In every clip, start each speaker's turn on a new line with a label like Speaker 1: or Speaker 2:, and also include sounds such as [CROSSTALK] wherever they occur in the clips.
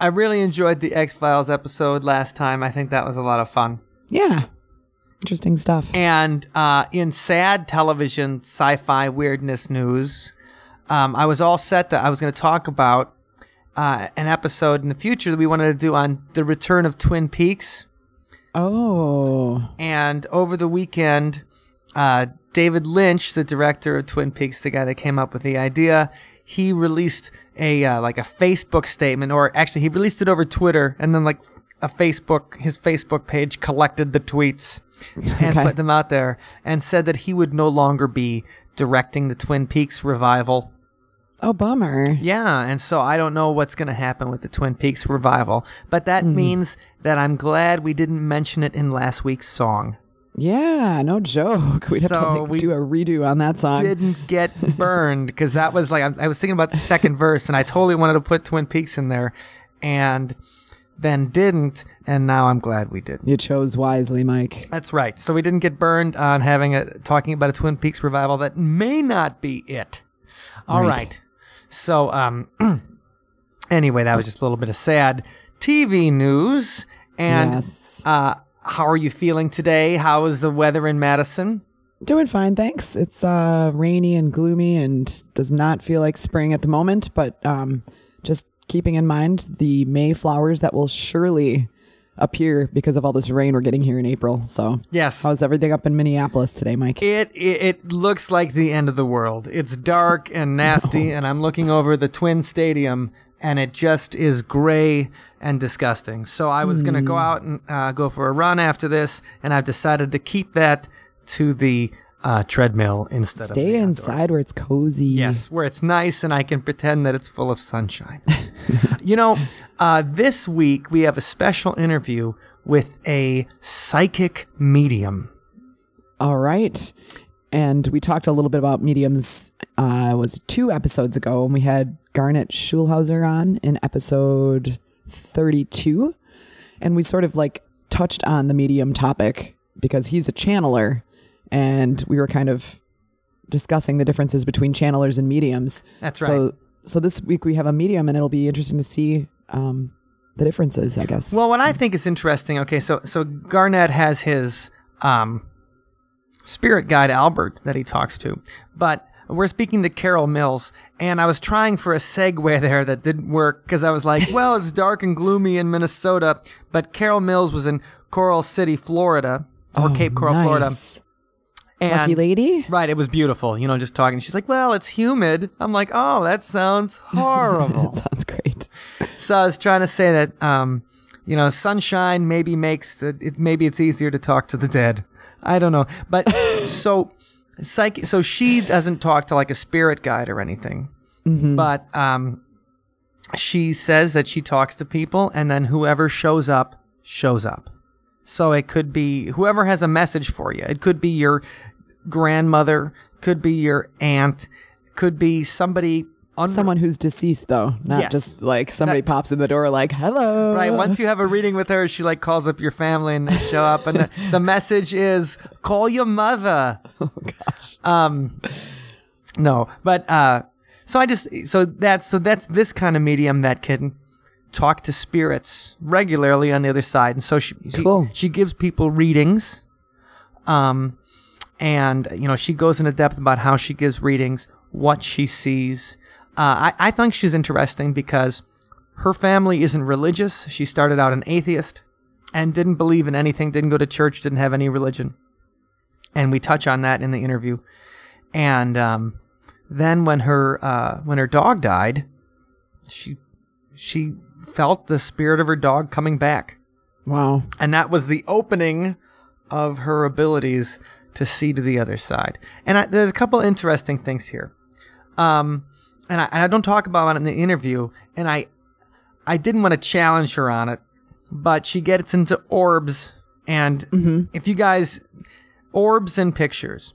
Speaker 1: I really enjoyed the X Files episode last time. I think that was a lot of fun.
Speaker 2: Yeah. Interesting stuff.
Speaker 1: And uh, in sad television sci fi weirdness news, um, I was all set that I was going to talk about uh, an episode in the future that we wanted to do on the return of Twin Peaks.
Speaker 2: Oh.
Speaker 1: And over the weekend, uh, David Lynch, the director of Twin Peaks, the guy that came up with the idea, he released a uh, like a Facebook statement, or actually he released it over Twitter, and then like a Facebook, his Facebook page collected the tweets [LAUGHS] and
Speaker 2: Okay.
Speaker 1: put them out there, and said that he would no longer be directing the Twin Peaks revival.
Speaker 2: Oh, bummer.
Speaker 1: Yeah, and so I don't know what's going to happen with the Twin Peaks revival, but that
Speaker 2: Hmm.
Speaker 1: means that I'm glad we didn't mention it in last week's song.
Speaker 2: Yeah, no joke. [LAUGHS] We'd have to like,
Speaker 1: we
Speaker 2: do a redo on that song.
Speaker 1: didn't get [LAUGHS] burned because that was like I, I was thinking about the second [LAUGHS] verse and I totally wanted to put Twin Peaks in there, and then didn't, and now I'm glad we did.
Speaker 2: You chose wisely, Mike.
Speaker 1: That's right. So we didn't get burned on having a talking about a Twin Peaks revival that may not be it. All right.
Speaker 2: Right.
Speaker 1: So um, [CLEARS THROAT] anyway, that was just a little bit of sad TV news. And
Speaker 2: Yes.
Speaker 1: uh, how are you feeling today? How is the weather in Madison?
Speaker 2: Doing fine, thanks. It's uh, rainy and gloomy and does not feel like spring at the moment, but um, just keeping in mind the May flowers that will surely appear because of all this rain we're getting here in April. So,
Speaker 1: Yes.
Speaker 2: how's everything up in Minneapolis today, Mike?
Speaker 1: It, it it looks like the end of the world. It's dark and [LAUGHS] nasty, and I'm looking over the Twin Stadium, and it just is gray and disgusting. So I was gonna go out and uh, go for a run after this, and I've decided to keep that to the uh, treadmill instead of
Speaker 2: Stay
Speaker 1: outdoors.
Speaker 2: inside where it's cozy.
Speaker 1: Yes, where it's nice and I can pretend that it's full of sunshine. [LAUGHS] you know, uh, this week we have a special interview with a psychic medium.
Speaker 2: All right. And we talked a little bit about mediums. Uh, it was two episodes ago, and we had Garnet Schulhauser on in episode 32. And we sort of like touched on the medium topic because he's a channeler. And we were kind of discussing the differences between channelers and mediums.
Speaker 1: That's right.
Speaker 2: So, so this week we have a medium, and it'll be interesting to see um, the differences, I guess.
Speaker 1: Well, what I think is interesting. Okay, so so Garnet has his um, spirit guide Albert that he talks to, but we're speaking to Carol Mills, and I was trying for a segue there that didn't work because I was like, [LAUGHS] well, it's dark and gloomy in Minnesota, but Carol Mills was in Coral City, Florida, or Cape Coral, Florida,
Speaker 2: Oh, Nice.
Speaker 1: and
Speaker 2: Lucky lady?
Speaker 1: Right, it was beautiful. You know, just talking. She's like, "Well, it's humid." I'm like, "Oh, that sounds [LAUGHS] horrible."
Speaker 2: That sounds great.
Speaker 1: So I was trying to say that, um, you know, sunshine maybe makes the, it, maybe it's easier to talk to the dead. I don't know, but [LAUGHS] so psych. So she doesn't talk to like a spirit guide or anything, but um, she says that she talks to people, and then whoever shows up shows up. So it could be whoever has a message for you. It could be your grandmother, could be your aunt, could be somebody. Un-
Speaker 2: Someone who's deceased, though, not
Speaker 1: Yes.
Speaker 2: just like somebody
Speaker 1: That-
Speaker 2: pops in the door like, hello.
Speaker 1: Right. Once you have a reading with her, she like calls up your family and they show up, and the, the message is call your mother. [LAUGHS]
Speaker 2: Oh.
Speaker 1: Um, no, but uh, so I just so that's so that's this kind of medium that can talk to spirits regularly on the other side, and so she she,
Speaker 2: Cool.
Speaker 1: she gives people readings, um, and you know she goes into depth about how she gives readings, what she sees. Uh, I I think she's interesting because her family isn't religious. She started out an atheist and didn't believe in anything, didn't go to church, didn't have any religion. And we touch on that in the interview. And um, then when her uh, when her dog died, she she felt the spirit of her dog coming back.
Speaker 2: Wow.
Speaker 1: And that was the opening of her abilities to see to the other side. And I, there's a couple interesting things here. Um, and I, and I don't talk about it in the interview. And I, I didn't want to challenge her on it, but she gets into orbs, and
Speaker 2: Mm-hmm.
Speaker 1: if you guys orbs and pictures,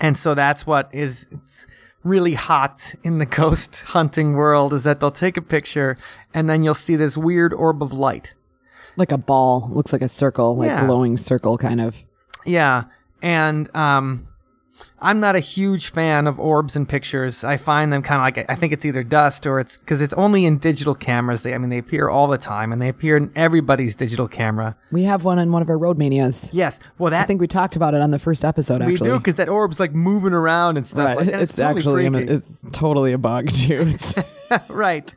Speaker 1: and so that's what is it's really hot in the [LAUGHS] ghost hunting world is that they'll take a picture and then you'll see this weird orb of light.
Speaker 2: Like a ball, looks like a circle, like
Speaker 1: Yeah.
Speaker 2: glowing circle kind of.
Speaker 1: Yeah, and um, I'm not a huge fan of orbs and pictures. I find them kind of like I think it's either dust or it's because it's only in digital cameras. They, I mean, they appear all the time, and they appear in everybody's digital camera.
Speaker 2: We have one in one of our road manias.
Speaker 1: Yes, well that
Speaker 2: I think we talked about it on the first episode. Actually, we
Speaker 1: do because that orb's like moving around and stuff.
Speaker 2: right?
Speaker 1: Like, and
Speaker 2: it's,
Speaker 1: it's, totally
Speaker 2: actually
Speaker 1: freaky.
Speaker 2: it's totally a bug too. [LAUGHS] [LAUGHS]
Speaker 1: Right.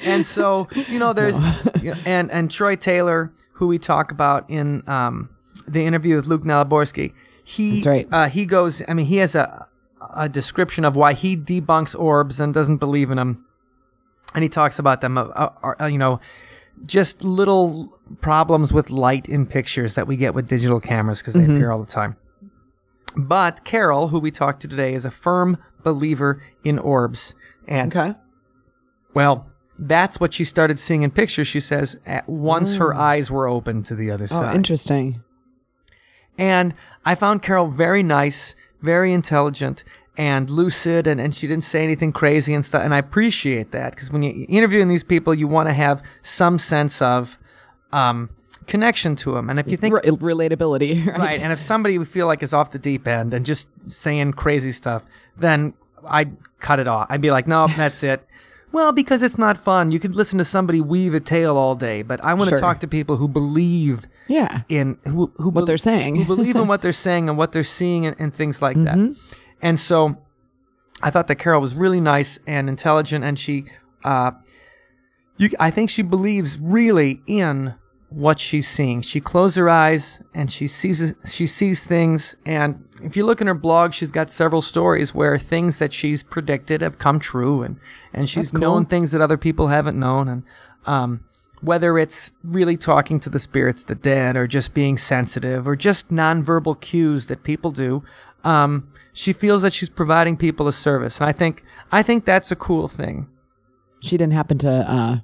Speaker 1: And so you know, there's [LAUGHS] yeah, and and Troy Taylor, who we talk about in um, the interview with Luke Nalaborski. He
Speaker 2: That's right.
Speaker 1: uh, he goes. I mean, he has a a description of why he debunks orbs and doesn't believe in them, and he talks about them. Uh, uh, uh, you know, just little problems with light in pictures that we get with digital cameras because they appear all the time. But Carol, who we talked to today, is a firm believer in orbs. And
Speaker 2: okay.
Speaker 1: well, that's what she started seeing in pictures. She says at once her eyes were open to the other
Speaker 2: Oh,
Speaker 1: side.
Speaker 2: interesting.
Speaker 1: And I found Carol very nice, very intelligent, and lucid, and, and she didn't say anything crazy and stuff. And I appreciate that because when you're interviewing these people, you want to have some sense of um, connection to them. And if you think
Speaker 2: Re- relatability, [LAUGHS] right?
Speaker 1: right, and if somebody we feel like is off the deep end and just saying crazy stuff, then I'd cut it off. I'd be like, no, that's it. Well, because it's not fun. You could listen to somebody weave a tale all day, but I want to
Speaker 2: Sure.
Speaker 1: talk to people who believe
Speaker 2: yeah.
Speaker 1: in who, who
Speaker 2: What they're saying.
Speaker 1: who believe in what they're [LAUGHS] saying and what they're seeing and, and things like
Speaker 2: Mm-hmm.
Speaker 1: that. And so, I thought that Carol was really nice and intelligent, and she, uh, you, I think she believes really in what she's seeing. She closes her eyes and she sees she sees things. And if you look in her blog, she's got several stories where things that she's predicted have come true, and and she's
Speaker 2: cool.
Speaker 1: known things that other people haven't known, and um, whether it's really talking to the spirits, the dead, or just being sensitive, or just nonverbal cues that people do. Um, she feels that she's providing people a service, and I think I think that's a cool thing.
Speaker 2: She didn't happen to uh,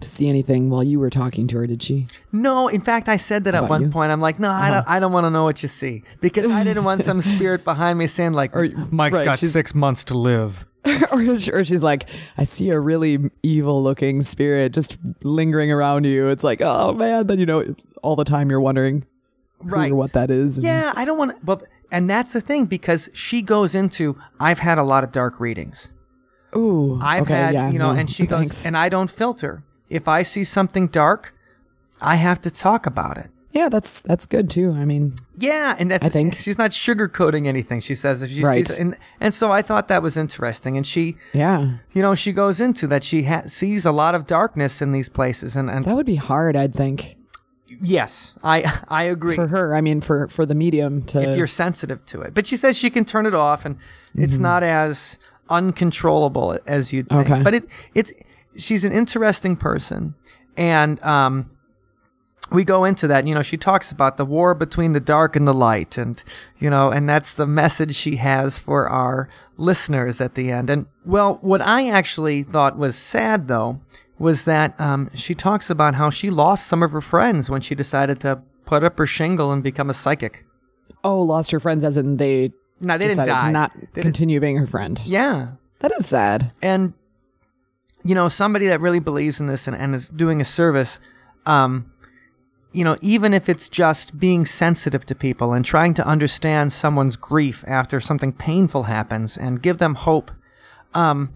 Speaker 2: to see anything while you were talking to her, did she?
Speaker 1: No, in fact, I said that at one
Speaker 2: you?
Speaker 1: point. I'm like, no, I uh-huh. don't. I don't want to know what you see because I didn't want some spirit behind me saying like, Mike's
Speaker 2: right,
Speaker 1: got six months to live. [LAUGHS]
Speaker 2: or, or she's like, I see a really evil looking spirit just lingering around you. It's like, oh man. Then you know, all the time you're wondering
Speaker 1: Right.
Speaker 2: or what that is.
Speaker 1: Yeah, I don't want. Well, and that's the thing because she goes into. I've had a lot of dark readings.
Speaker 2: Ooh.
Speaker 1: I've
Speaker 2: okay,
Speaker 1: had,
Speaker 2: yeah,
Speaker 1: you know,
Speaker 2: no,
Speaker 1: and she [LAUGHS]
Speaker 2: thanks.
Speaker 1: goes, and I don't filter. If I see something dark, I have to talk about it.
Speaker 2: yeah, that's that's good too. I mean,
Speaker 1: Yeah, and that's,
Speaker 2: I think-
Speaker 1: she's not sugarcoating anything. She says if she
Speaker 2: Right.
Speaker 1: sees, and and so I thought that was interesting. And she,
Speaker 2: yeah,
Speaker 1: you know, she goes into that. She ha- sees a lot of darkness in these places, and and
Speaker 2: that would be hard. I'd think
Speaker 1: yes, I I agree.
Speaker 2: for her. I mean, for for the medium to.
Speaker 1: if you're sensitive to it, but she says she can turn it off, and
Speaker 2: Mm-hmm.
Speaker 1: it's not as uncontrollable as you'd think.
Speaker 2: Okay.
Speaker 1: But it it's she's an interesting person, and um. We go into that, you know. She talks about the war between the dark and the light, and you know, and that's the message she has for our listeners at the end. And well, what I actually thought was sad, though, was that um, she talks about how she lost some of her friends when she decided to put up her shingle and become a psychic.
Speaker 2: oh, lost her friends, as in they.
Speaker 1: No, they didn't
Speaker 2: decided
Speaker 1: die.
Speaker 2: to not
Speaker 1: They
Speaker 2: continue being her friend.
Speaker 1: Yeah.
Speaker 2: That is sad.
Speaker 1: And, you know, somebody that really believes in this and, and is doing a service, um, you know, even if it's just being sensitive to people and trying to understand someone's grief after something painful happens and give them hope, um,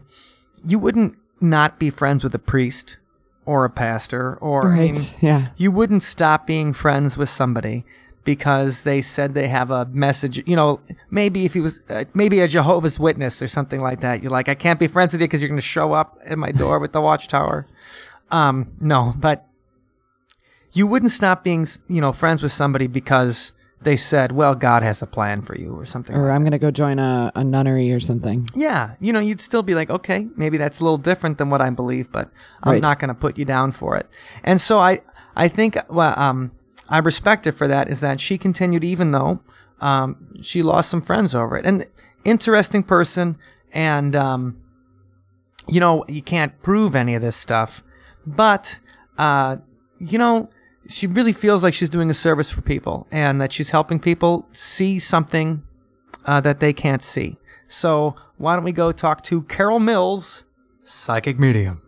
Speaker 1: you wouldn't not be friends with a priest or a pastor or I mean,
Speaker 2: yeah.
Speaker 1: you wouldn't stop being friends with somebody because they said they have a message. You know, maybe if he was uh, maybe a Jehovah's Witness or something like that. You're like, I can't be friends with you because you're going to show up at my door with the watchtower. Um, no, but you wouldn't stop being, you know, friends with somebody because they said, well, God has a plan for you or something.
Speaker 2: Or
Speaker 1: like
Speaker 2: I'm gonna go join a, a nunnery or something.
Speaker 1: yeah, you know, you'd still be like, okay, maybe that's a little different than what I believe, but I'm
Speaker 2: Right.
Speaker 1: not going to put you down for it. And so I, I think, well, um, I respect her for that. Is that she continued even though, um, she lost some friends over it. And interesting person, and um, you know, you can't prove any of this stuff, but uh, you know, she really feels like she's doing a service for people and that she's helping people see something uh, that they can't see. So why don't we go talk to Carol Mills, psychic medium?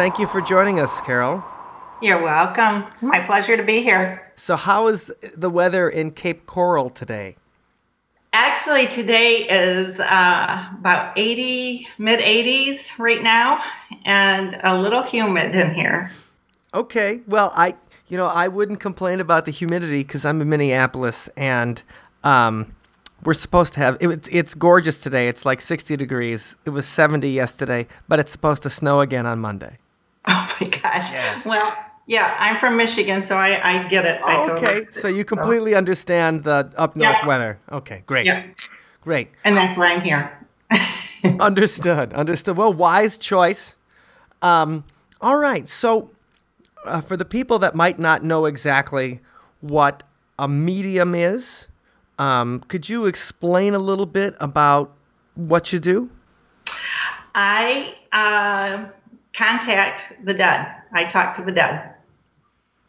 Speaker 1: Thank you for joining us, Carol.
Speaker 3: You're welcome. My pleasure to be here.
Speaker 1: So, how is the weather in Cape Coral today?
Speaker 3: Actually, today is uh, about 80, mid 80s right now, and a little humid in here.
Speaker 1: Okay. Well, I, you know, I wouldn't complain about the humidity because I'm in Minneapolis, and um, we're supposed to have it, it's gorgeous today. It's like 60 degrees. It was 70 yesterday, but it's supposed to snow again on Monday. [LAUGHS]
Speaker 3: Oh my gosh. Yeah. Well, yeah, I'm from Michigan, so I, I get it. I
Speaker 1: oh, okay, so you completely so. understand the up north yeah. weather. Okay, great.
Speaker 3: Yeah.
Speaker 1: Great.
Speaker 3: And that's why I'm here. [LAUGHS]
Speaker 1: understood. Understood. Well, wise choice. Um, all right. So, uh, for the people that might not know exactly what a medium is, um, could you explain a little bit about what you do?
Speaker 3: I uh, contact the dead. I talk to the dead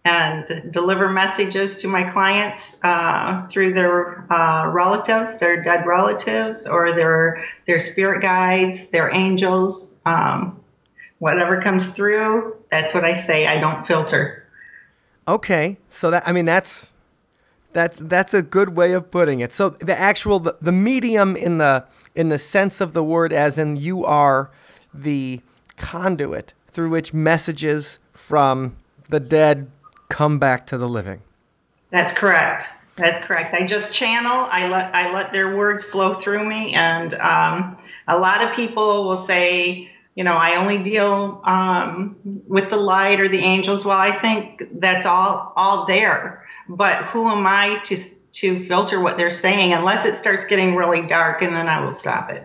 Speaker 3: and deliver messages to my clients uh, through their uh, relatives, their dead relatives, or their their spirit guides, their angels. Um, whatever comes through, that's what I say. I don't filter.
Speaker 1: Okay, so that I mean that's that's that's a good way of putting it. So the actual the, the medium in the in the sense of the word, as in you are the conduit through which messages from the dead come back to the living.
Speaker 3: That's correct. That's correct. I just channel. I let I let their words flow through me, and um, a lot of people will say, you know, I only deal um, with the light or the angels. Well, I think that's all all there, but who am I to to filter what they're saying unless it starts getting really dark, and then I will stop it.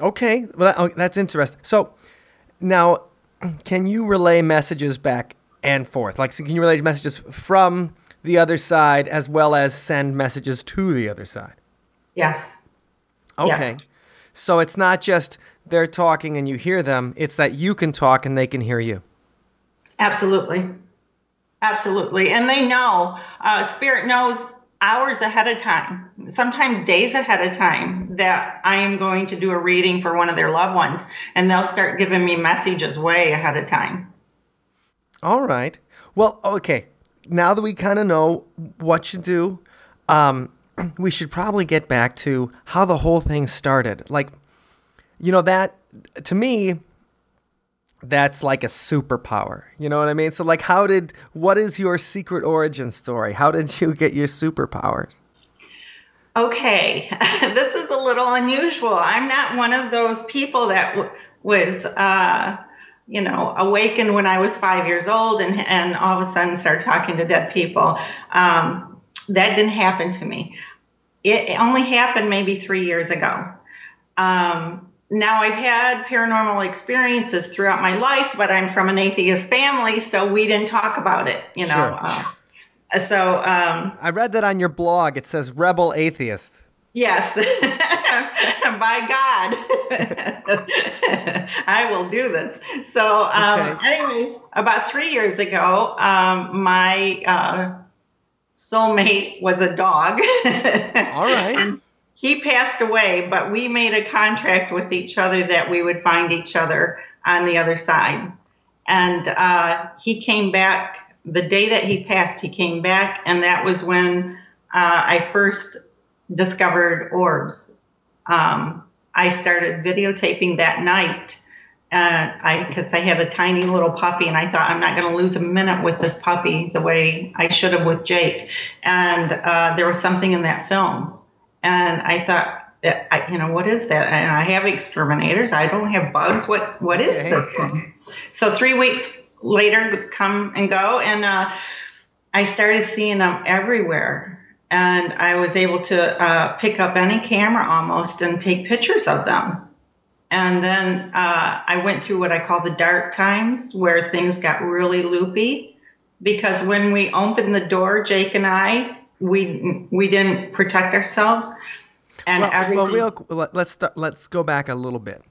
Speaker 1: Okay, well that's interesting. So now, can you relay messages back and forth? Like, so can you relay messages from the other side as well as send messages to the other side?
Speaker 3: Yes.
Speaker 1: Okay. Yes. So it's not just they're talking and you hear them, it's that you can talk and they can hear you.
Speaker 3: Absolutely. Absolutely. And they know, uh, Spirit knows hours ahead of time, sometimes days ahead of time, that I am going to do a reading for one of their loved ones. And they'll start giving me messages way ahead of time.
Speaker 1: All right. Well, okay. Now that we kind of know what you do, um, [CLEARS THROAT] we should probably get back to how the whole thing started. Like, you know, that to me, that's like a superpower. You know what I mean? So, like, how did, what is your secret origin story? How did you get your superpowers?
Speaker 3: Okay, [LAUGHS] this is a little unusual. I'm not one of those people that w- was, uh, you know, awakened when I was five years old and, and all of a sudden start talking to dead people. Um, that didn't happen to me. It only happened maybe three years ago. Um, now I've had paranormal experiences throughout my life, but I'm from an atheist family, so we didn't talk about it, you know. Sure. Uh, so um,
Speaker 1: I read that on your blog. It says rebel atheist.
Speaker 3: Yes, [LAUGHS] by God, [LAUGHS] I will do this. So, um, okay. anyways, about three years ago, um, my uh, soulmate was a dog. [LAUGHS]
Speaker 1: All right.
Speaker 3: and he passed away, but we made a contract with each other that we would find each other on the other side. And uh, he came back the day that he passed. He came back, and that was when uh, I first discovered orbs. Um, I started videotaping that night. Uh, I because I had a tiny little puppy, and I thought I'm not going to lose a minute with this puppy the way I should have with Jake. And uh, there was something in that film, and I thought, I, you know, what is that? And I have exterminators. I don't have bugs. What what is okay. this? So three weeks later, come and go, and uh, I started seeing them everywhere and I was able to uh, pick up any camera almost and take pictures of them. And then uh, I went through what I call the dark times where things got really loopy because when we opened the door, Jake and I, we we didn't protect ourselves,
Speaker 1: and well, everything. Well, real, let's start, let's go back a little bit.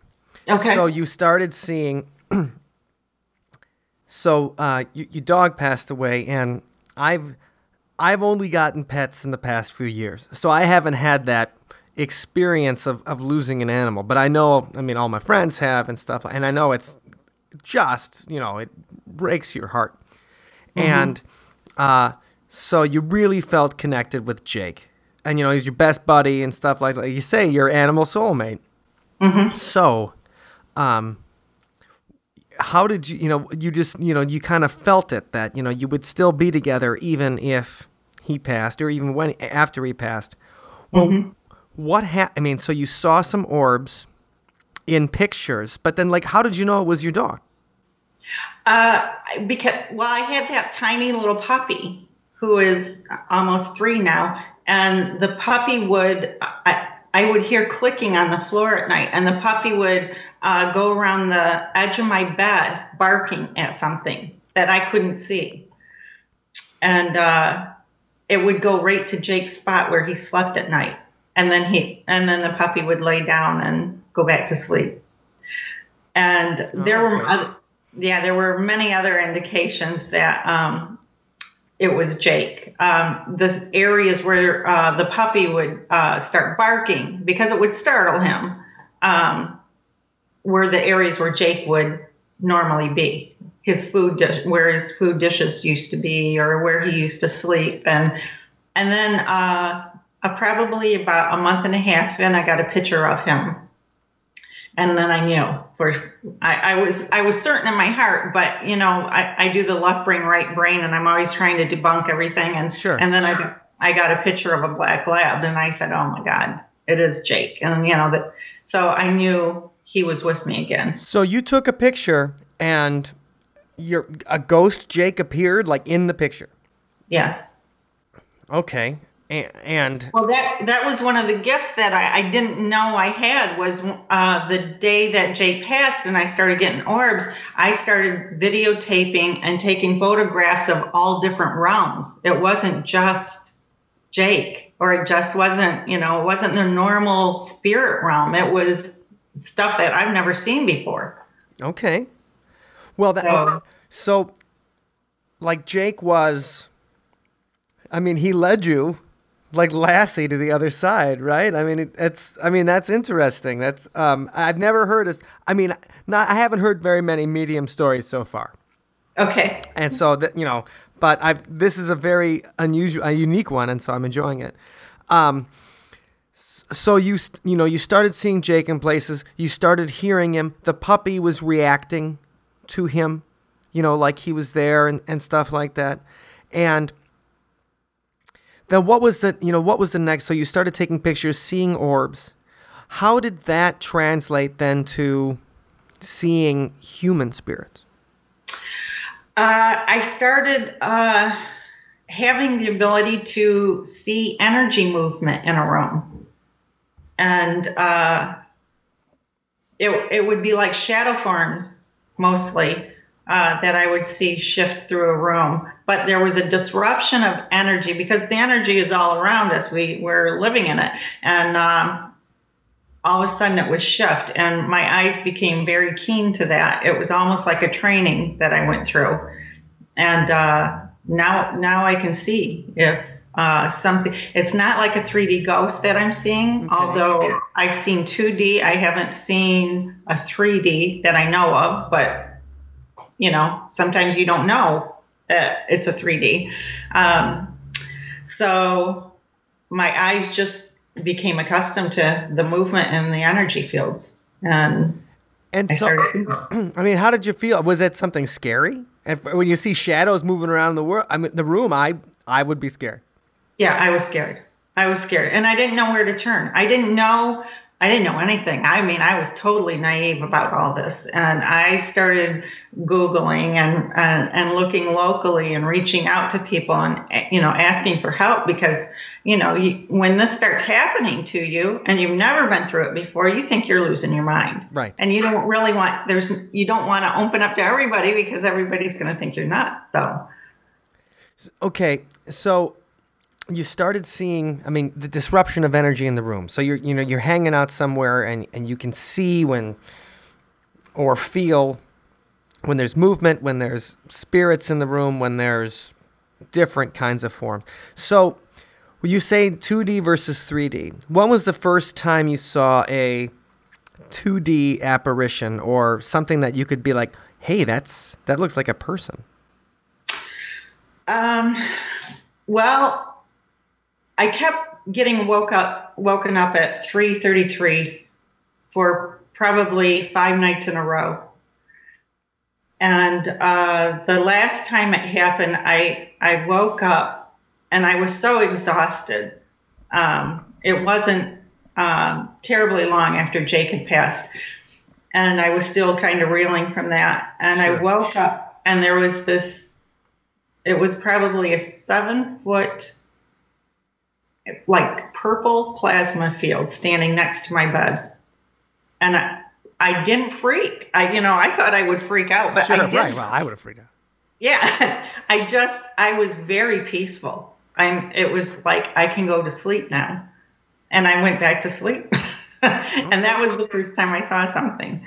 Speaker 3: Okay.
Speaker 1: So you started seeing [CLEARS THROAT] so uh, y- your dog passed away, and I've I've only gotten pets in the past few years, so I haven't had that experience of, of losing an animal. But I know, I mean, all my friends have and stuff, and I know it's just you know it breaks your heart, and uh, so you really felt connected with Jake, and you know he's your best buddy and stuff like that. You say your animal soulmate. So, um, how did you, you know, you just, you know, you kind of felt it that, you know, you would still be together even if he passed or even when, after he passed. Well, what ha- I mean, so you saw some orbs in pictures, but then, like, how did you know it was your dog?
Speaker 3: Uh, because well, I had that tiny little puppy who is almost three now, and the puppy would I, I would hear clicking on the floor at night, and the puppy would uh, go around the edge of my bed barking at something that I couldn't see, and uh, it would go right to Jake's spot where he slept at night, and then he and then the puppy would lay down and go back to sleep. And there were other, yeah, there were many other indications that um, it was Jake. Um, the areas where uh, the puppy would uh, start barking because it would startle him um, were the areas where Jake would normally be. His food dish, where his food dishes used to be, or where he used to sleep, and and then uh, probably about a month and a half in, I got a picture of him and then I knew. For I, I was I was certain in my heart, but you know I, I do the left brain right brain, and I'm always trying to debunk everything. And
Speaker 1: Sure.
Speaker 3: and then I I got a picture of a black lab, and I said, oh my god, it is Jake, and you know that. So I knew he was with me again.
Speaker 1: So you took a picture and your a ghost Jake appeared like in the picture.
Speaker 3: Yeah.
Speaker 1: Okay. And,
Speaker 3: Well, that that was one of the gifts that I, I didn't know I had was uh, the day that Jake passed, and I started getting orbs. I started videotaping and taking photographs of all different realms. It wasn't just Jake, or it just wasn't you know it wasn't the normal spirit realm. It was stuff that I've never seen before.
Speaker 1: Okay. Well, that
Speaker 3: So-
Speaker 1: so, like Jake was. I mean, he led you like Lassie to the other side, right? I mean, it, it's. I mean, that's interesting. That's. Um, I've never heard as. I mean, not. I haven't heard very many medium stories so far,
Speaker 3: Okay.
Speaker 1: and so that you know. But I've. This is a very unusual, a unique one, and so I'm enjoying it. Um, so you you know you started seeing Jake in places. You started hearing him. The puppy was reacting to him, you know, like he was there and, and stuff like that. And then what was the you know what was the next? So you started taking pictures, seeing orbs. How did that translate then to seeing human spirits?
Speaker 3: Uh, I started uh, having the ability to see energy movement in a room. And uh, it, it would be like shadow forms mostly uh, that I would see shift through a room. But there was a disruption of energy because the energy is all around us. We, we're living in it. And um, all of a sudden it would shift and my eyes became very keen to that it was almost like a training that i went through and uh, now now i can see if uh, something it's not like a 3d ghost that i'm seeing although i've seen 2d i haven't seen a 3d that i know of but you know sometimes you don't know it's a 3d um, so my eyes just became accustomed to the movement and the energy fields and
Speaker 1: And
Speaker 3: I
Speaker 1: so,
Speaker 3: started [CLEARS THROAT]
Speaker 1: I mean, how did you feel? Was it something scary? If, when you see shadows moving around the world, I mean, the room, I I would be scared.
Speaker 3: yeah i was scared i was scared and i didn't know where to turn i didn't know i didn't know anything. I mean i was totally naive about all this. And i started googling and and, and looking locally and reaching out to people and you know asking for help because you know you, when this starts happening to you and you've never been through it before you think you're losing your mind.
Speaker 1: Right.
Speaker 3: and you don't really want there's you don't want to open up to everybody because everybody's going to think you're nuts so
Speaker 1: Okay, so you started seeing, I mean, the disruption of energy in the room. So you're, you know, you're hanging out somewhere and, and you can see when or feel when there's movement, when there's spirits in the room, when there's different kinds of forms. So, you say 2D versus 3D, when was the first time you saw a 2D apparition or something that you could be like, "Hey, that's that looks like a person"?
Speaker 3: Um, well, I kept getting woke up, woken up at 3:33 for probably five nights in a row. And uh, the last time it happened, I I woke up and I was so exhausted. Um, it wasn't um, terribly long after Jake had passed, and I was still kind of reeling from that. And
Speaker 1: Sure.
Speaker 3: I woke up, and there was this. It was probably a seven foot, like purple plasma field standing next to my bed, and I, I didn't freak. I, you know, I thought I would freak out, but I didn't.
Speaker 1: Well, I would have freaked out.
Speaker 3: Yeah, [LAUGHS] I just I was very peaceful. I'm. It was like I can go to sleep now, and I went back to sleep, [LAUGHS] and that was the first time I saw something.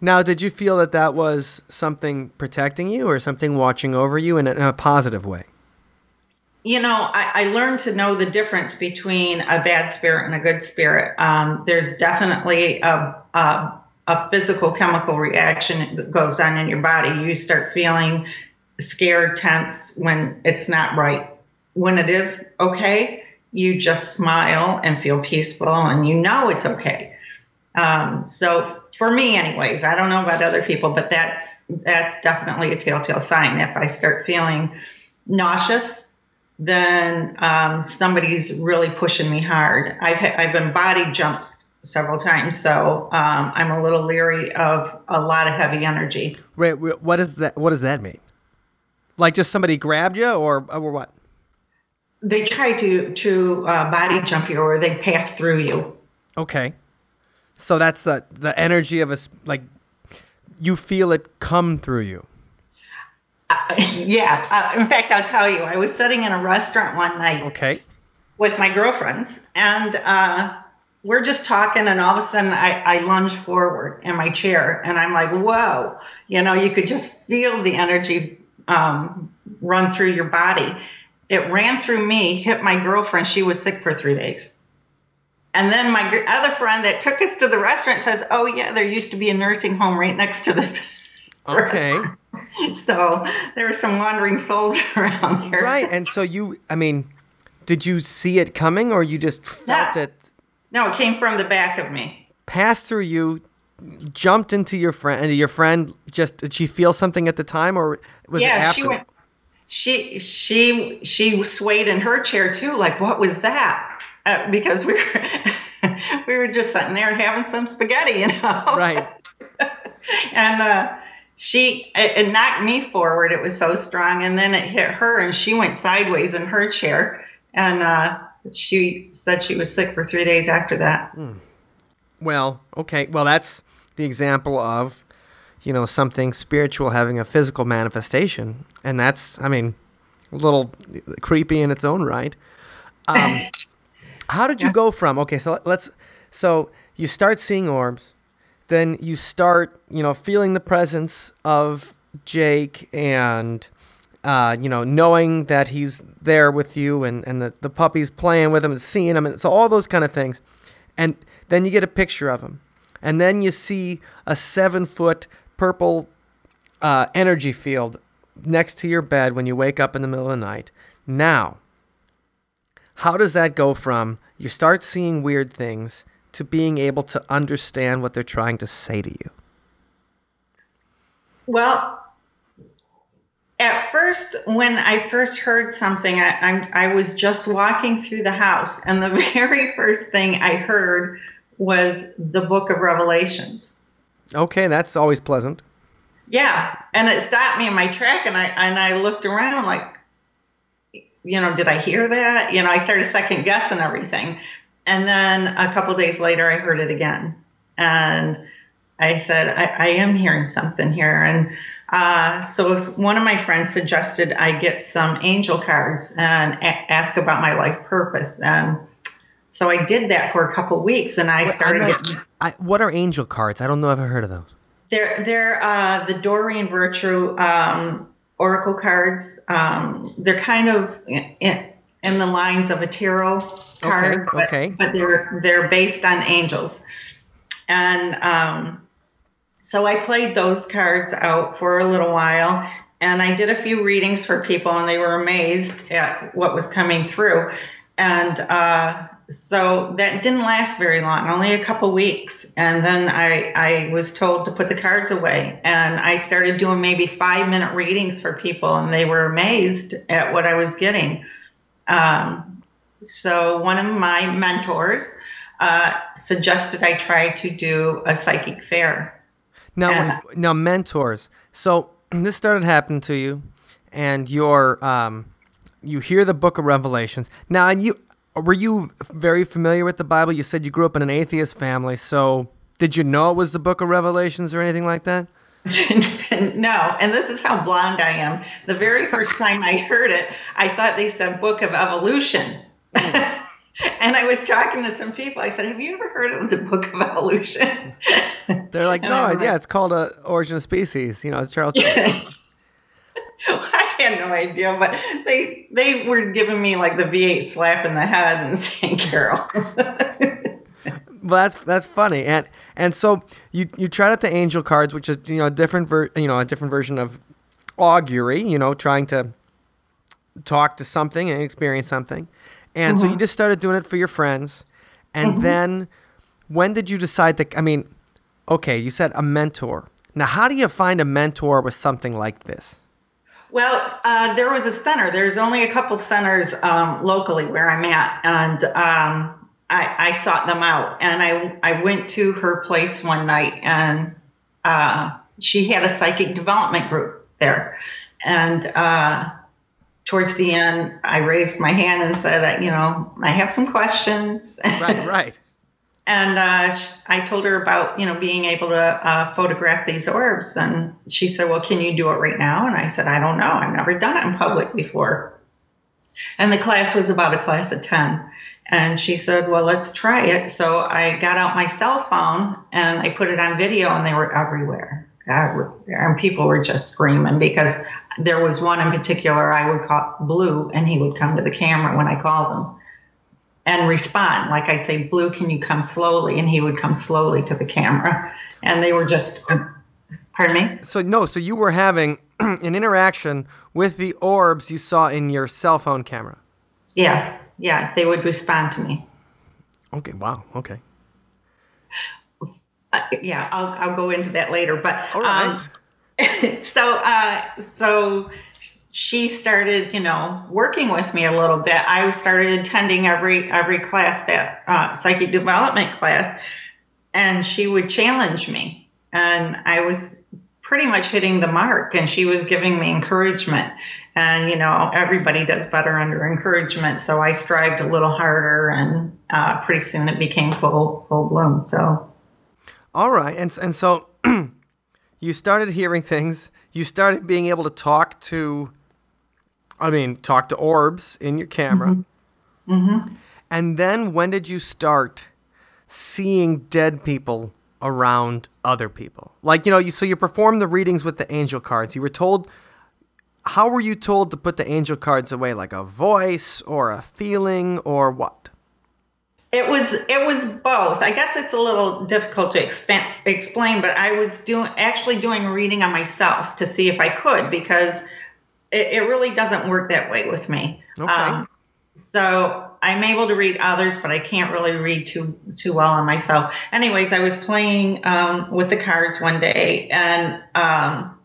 Speaker 1: Now, did you feel that that was something protecting you or something watching over you in a, in a positive way?
Speaker 3: You know, I, I learned to know the difference between a bad spirit and a good spirit. Um, there's definitely a, a a physical chemical reaction that goes on in your body. You start feeling scared, tense when it's not right. When it is okay, you just smile and feel peaceful, and you know it's okay. Um, so for me, anyways, I don't know about other people, but that's that's definitely a telltale sign. If I start feeling nauseous, then um, somebody's really pushing me hard. I've ha- I've been body jumped several times, so um, I'm a little leery of a lot of heavy energy.
Speaker 1: Wait, what does that? What does that mean? Like just somebody grabbed you, or or what?
Speaker 3: They try to to uh, body jump you, or they pass through you.
Speaker 1: Okay, so that's the the energy of a like you feel it come through you. [LAUGHS]
Speaker 3: Yeah. Uh, in fact, I'll tell you, I was sitting in a restaurant one night.
Speaker 1: Okay,
Speaker 3: with my girlfriends, and uh, we're just talking, and all of a sudden I, I lunge forward in my chair, and I'm like, whoa, you know, you could just feel the energy um, run through your body. It ran through me, hit my girlfriend. She was sick for three days. And then my other friend that took us to the restaurant says, "Oh yeah, there used to be a nursing home right next to the." [LAUGHS]
Speaker 1: okay, [LAUGHS]
Speaker 3: So there were some wandering souls [LAUGHS] around there.
Speaker 1: right. And so you, I mean, did you see it coming, or you just felt
Speaker 3: Yeah.
Speaker 1: it
Speaker 3: No, it came from the back of me.
Speaker 1: Passed through you? Jumped into your friend, and your friend just did she feel something at the time, or was it
Speaker 3: yeah,
Speaker 1: after?
Speaker 3: she went. She she she swayed in her chair too. Like, what was that? Uh, because we were [LAUGHS] we were just sitting there having some spaghetti, you know.
Speaker 1: Right.
Speaker 3: and uh, she it, it knocked me forward. It was so strong, and then it hit her, and she went sideways in her chair, and uh, she said she was sick for three days after that.
Speaker 1: Well, okay. Well, that's the example of, you know, something spiritual having a physical manifestation, and that's, I mean, a little creepy in its own right. Um, [LAUGHS] how did you go from? Okay, so let's. So you start seeing orbs, then you start, you know, feeling the presence of Jake and. Uh, you know, knowing that he's there with you and, and the, the puppy's playing with him and seeing him and so all those kind of things and then you get a picture of him and then you see a seven foot purple uh, energy field next to your bed when you wake up in the middle of the night now how does that go from you start seeing weird things to being able to understand what they're trying to say to you
Speaker 3: Well, at first, when I first heard something, I, I'm, I was just walking through the house, and the [LAUGHS] very first thing I heard was the book of Revelations.
Speaker 1: okay that's always pleasant
Speaker 3: Yeah, and it stopped me in my track, and I and I looked around like, you know, did I hear that? You know, I started second guessing everything, and then a couple days later, I heard it again, and I said, I, I am hearing something here, and uh, so one of my friends suggested I get some angel cards and a- ask about my life purpose, and so I did that for a couple weeks, and I
Speaker 1: Wait,
Speaker 3: started.
Speaker 1: not-
Speaker 3: getting,
Speaker 1: I, what are angel cards? I don't know if i've heard of those.
Speaker 3: They're they're uh, the Doreen Virtue um, oracle cards. Um, they're kind of in, in the lines of a tarot card,
Speaker 1: Okay,
Speaker 3: but,
Speaker 1: okay.
Speaker 3: but they're they're based on angels, and um, so I played those cards out for a little while, and I did a few readings for people, and they were amazed at what was coming through, and. Uh, so that didn't last very long, only a couple weeks. And then I, I was told to put the cards away. And I started doing maybe five minute readings for people, and they were amazed at what I was getting. Um, so one of my mentors uh, suggested I try to do a psychic fair.
Speaker 1: Now, now mentors. So [CLEARS THROAT] this started happening to you, and you're um, you hear the Book of Revelations. Now, and you were you very familiar with the Bible? You said you grew up in an atheist family, so did you know it was the Book of Revelations or anything like that? [LAUGHS]
Speaker 3: no, and this is how blonde I am. The very [LAUGHS] first time I heard it, I thought they said Book of Evolution. [LAUGHS] and I was talking to some people. I said, Have you ever heard of the Book of Evolution? [LAUGHS]
Speaker 1: They're like, no,
Speaker 3: I'm
Speaker 1: yeah, it's called a Origin of Species. You know, it's Charles. [LAUGHS]
Speaker 3: I had no idea, but they they were giving me like the V8 slap in the head and saying, Carol.
Speaker 1: well, that's that's funny, and and so you you tried out the angel cards, which is you know a different ver- you know a different version of augury. You know, trying to talk to something and experience something, and so you just started doing it for your friends, and then when did you decide that? I mean, okay, you said a mentor. Now, how do you find a mentor with something like this?
Speaker 3: Well, uh, there was a center. There's only a couple centers um, locally where I'm at, and um, I, I sought them out. And I I went to her place one night, and uh, she had a psychic development group there. And uh, towards the end, I raised my hand and said, you know, I have some questions.
Speaker 1: Right, [LAUGHS] right.
Speaker 3: And uh, I told her about, you know, being able to uh, photograph these orbs. And she said, well, can you do it right now? And I said, I don't know. I've never done it in public before. And the class was about a class of 10. And she said, well, let's try it. So I got out my cell phone and I put it on video and they were everywhere. God, and people were just screaming because there was one in particular I would call Blue and he would come to the camera when I called him and respond. Like I'd say, Blue, can you come slowly? And he would come slowly to the camera. And they were just, pardon me?
Speaker 1: So no, so you were having [CLEARS THROAT] an interaction with the orbs you saw in your cell phone camera.
Speaker 3: Yeah, yeah, they would respond to me.
Speaker 1: Okay. Wow. Okay.
Speaker 3: Uh, yeah, I'll, I'll go into that later. But
Speaker 1: All right.
Speaker 3: um, [LAUGHS] so, uh, so she started, you know, working with me a little bit. I started attending every every class that uh, psychic development class, and she would challenge me, and I was pretty much hitting the mark and she was giving me encouragement. And you know everybody does better under encouragement so i strived a little harder and uh, pretty soon it became full full bloom so.
Speaker 1: All right, and and so you started hearing things. You started being able to talk to, I mean, talk to orbs in your camera. Mm-hmm. Mm-hmm. And then when did you start seeing dead people around other people? Like you know, you so you performed the readings with the angel cards. You were told. How were you told to put the angel cards away? Like a voice or a feeling or what?
Speaker 3: It was it was both. I guess it's a little difficult to explain, but I was doing actually doing reading on myself to see if I could because it, it really doesn't work that way with me.
Speaker 1: Okay.
Speaker 3: so I'm able to read others, but I can't really read too too well on myself. Anyways, I was playing um, with the cards one day, and um,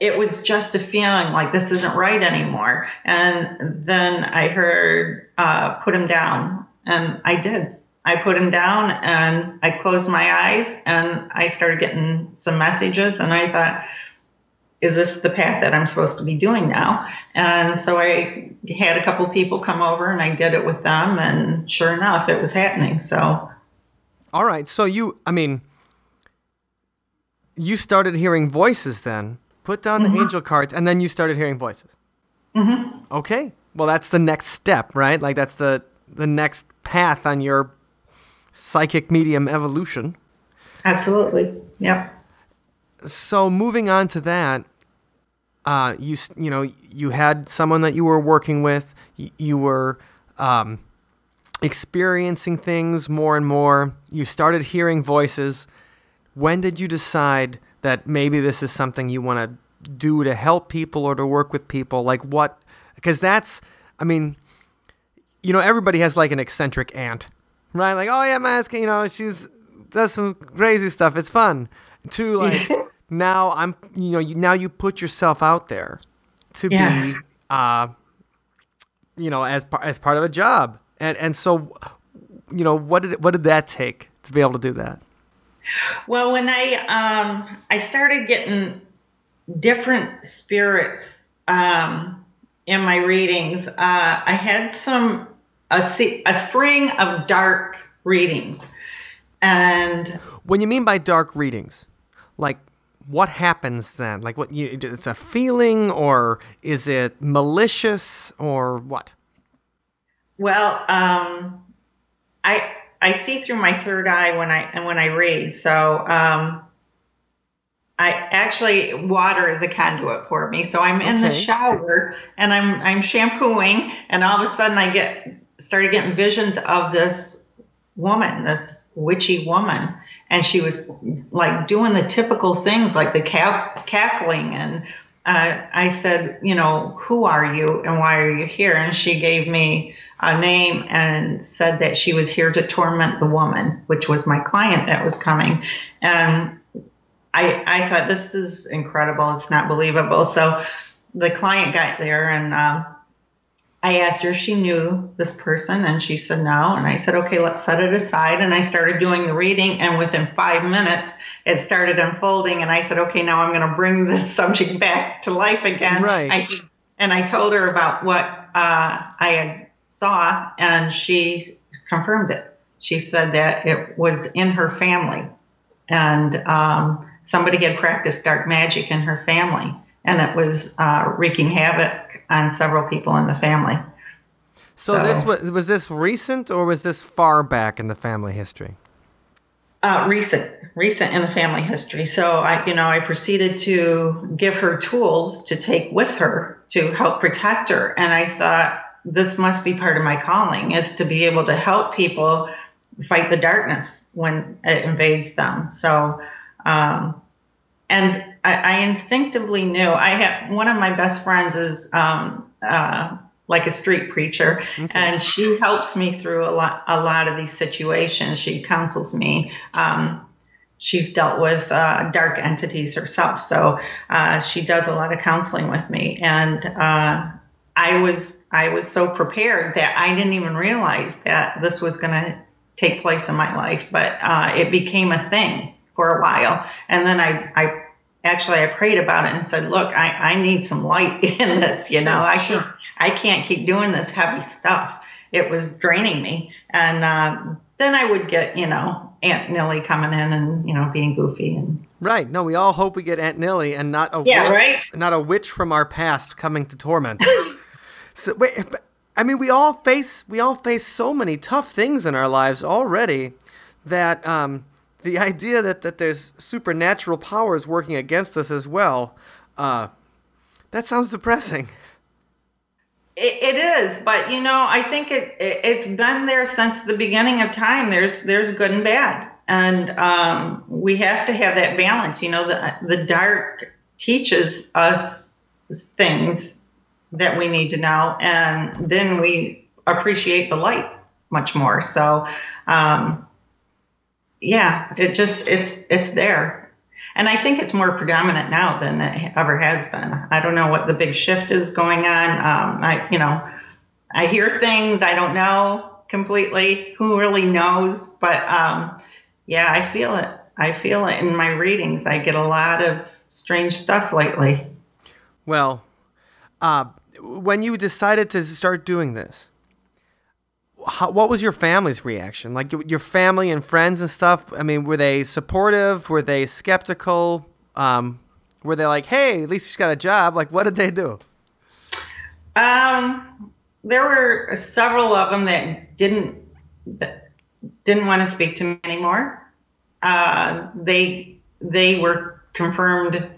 Speaker 3: it was just a feeling like this isn't right anymore. And then I heard uh, put him down, and I did. I put him down and I closed my eyes and I started getting some messages and I thought, is this the path that I'm supposed to be doing now? And so I had a couple people come over and I did it with them and sure enough it was happening. So
Speaker 1: All right. So you, I mean, you started hearing voices then. Put down the angel cards, and then you started hearing voices. Mm-hmm. Okay. Well, that's the next step, right? Like that's the the next path on your psychic medium evolution.
Speaker 3: absolutely. Yep.
Speaker 1: so moving on to that, uh, you you know you had someone that you were working with. You, you were um, experiencing things more and more. You started hearing voices. When did you decide that maybe this is something you want to do to help people or to work with people? Like what? Because that's, I mean, you know, everybody has like an eccentric aunt, right? Like, oh yeah, my aunt's, you know, she's does some crazy stuff. It's fun. To [LAUGHS] like now, I'm, you know, you, now you put yourself out there to
Speaker 3: Yeah.
Speaker 1: be, uh, you know, as par- as part of a job, and and so, you know, what did what did that take to be able to do that?
Speaker 3: Well, when I um, I started getting different spirits um, in my readings, uh, I had some a, se- a string of dark readings, and
Speaker 1: When you mean by dark readings, like what happens then? Like what you, it's a feeling, or is it malicious, or what?
Speaker 3: well, um, I I see through my third eye when I and when I read. So um, I actually water is a conduit for me. So I'm in the shower and I'm I'm shampooing, and all of a sudden I get started getting visions of this woman, this witchy woman, and she was like doing the typical things like the cackling and. Uh, I said, you know, who are you and why are you here? And she gave me a name and said that she was here to torment the woman, which was my client that was coming. And I, I thought this is incredible. It's not believable. So the client got there and um, I asked her if she knew this person and she said no. And I said, okay, let's set it aside. And I started doing the reading. And within five minutes, it started unfolding. And I said, okay, now I'm going to bring this [LAUGHS] subject back to life again.
Speaker 1: Right.
Speaker 3: I, and I told her about what uh, I had saw, and she confirmed it. She said that it was in her family, and um, somebody had practiced dark magic in her family, and it was uh, wreaking havoc on several people in the family.
Speaker 1: So this was was this recent, or was this far back in the family history?
Speaker 3: Uh, recent, recent in the family history. So I, you know, I proceeded to give her tools to take with her to help protect her, and I thought this must be part of my calling is to be able to help people fight the darkness when it invades them. So, um, and I, I instinctively knew I have one of my best friends is um, uh, like a street preacher, and she helps me through a lot a lot of these situations. She counsels me. Um, she's dealt with uh, dark entities herself, so uh, she does a lot of counseling with me, and uh, I was I was so prepared that I didn't even realize that this was going to take place in my life, but uh, it became a thing for a while, and then I I actually I prayed about it and said, look, I, I need some light [LAUGHS] in this, you know, I can't I can't keep doing this heavy stuff. It was draining me, and um, then I would get you know Aunt Nilly coming in and you know being goofy and
Speaker 1: Right. No, we all hope we get Aunt Nilly and not a
Speaker 3: Yeah,
Speaker 1: witch,
Speaker 3: right?
Speaker 1: not a witch from our past coming to torment. [LAUGHS] so wait, I mean, we all face we all face so many tough things in our lives already that um, the idea that that there's supernatural powers working against us as well, uh, that sounds depressing.
Speaker 3: It, it is, but you know, I think it, it it's been there since the beginning of time. There's there's good and bad, and um, we have to have that balance. You know, the the dark teaches us things that we need to know, and then we appreciate the light much more. So, um, yeah, it just it's it's there. And I think it's more predominant now than it ever has been. I don't know what the big shift is going on. Um, I, you know, I hear things I don't know completely. Who really knows? But um, yeah, I feel it. I feel it in my readings. I get a lot of strange stuff lately.
Speaker 1: Well, uh, when you decided to start doing this, how, what was your family's reaction? Like your- family and friends and stuff. I mean, were they supportive? Were they skeptical? Um, were they like, "Hey, at least she's got a job"? Like, what did they do?
Speaker 3: Um, there were several of them that didn't that didn't want to speak to me anymore. Uh, they they were confirmed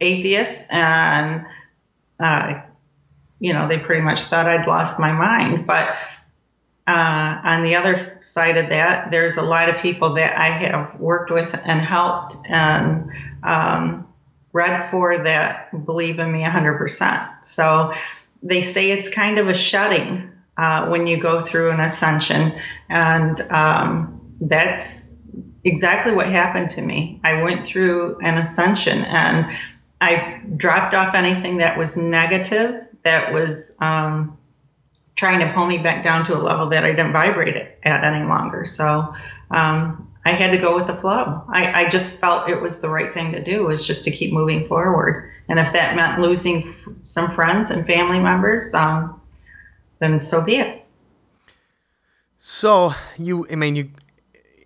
Speaker 3: atheists, and uh, you know they pretty much thought I'd lost my mind. But uh, on the other side of that, there's a lot of people that I have worked with and helped and um, read for that believe in me 100%. So they say it's kind of a shutting uh, when you go through an ascension, and um, that's exactly what happened to me. I went through an ascension and I dropped off anything that was negative, that was um, trying to pull me back down to a level that I didn't vibrate at any longer. So um, I had to go with the flow. I, I, just felt it was the right thing to do was just to keep moving forward. And if that meant losing some friends and family members, um, then so be it.
Speaker 1: So you, I mean, you,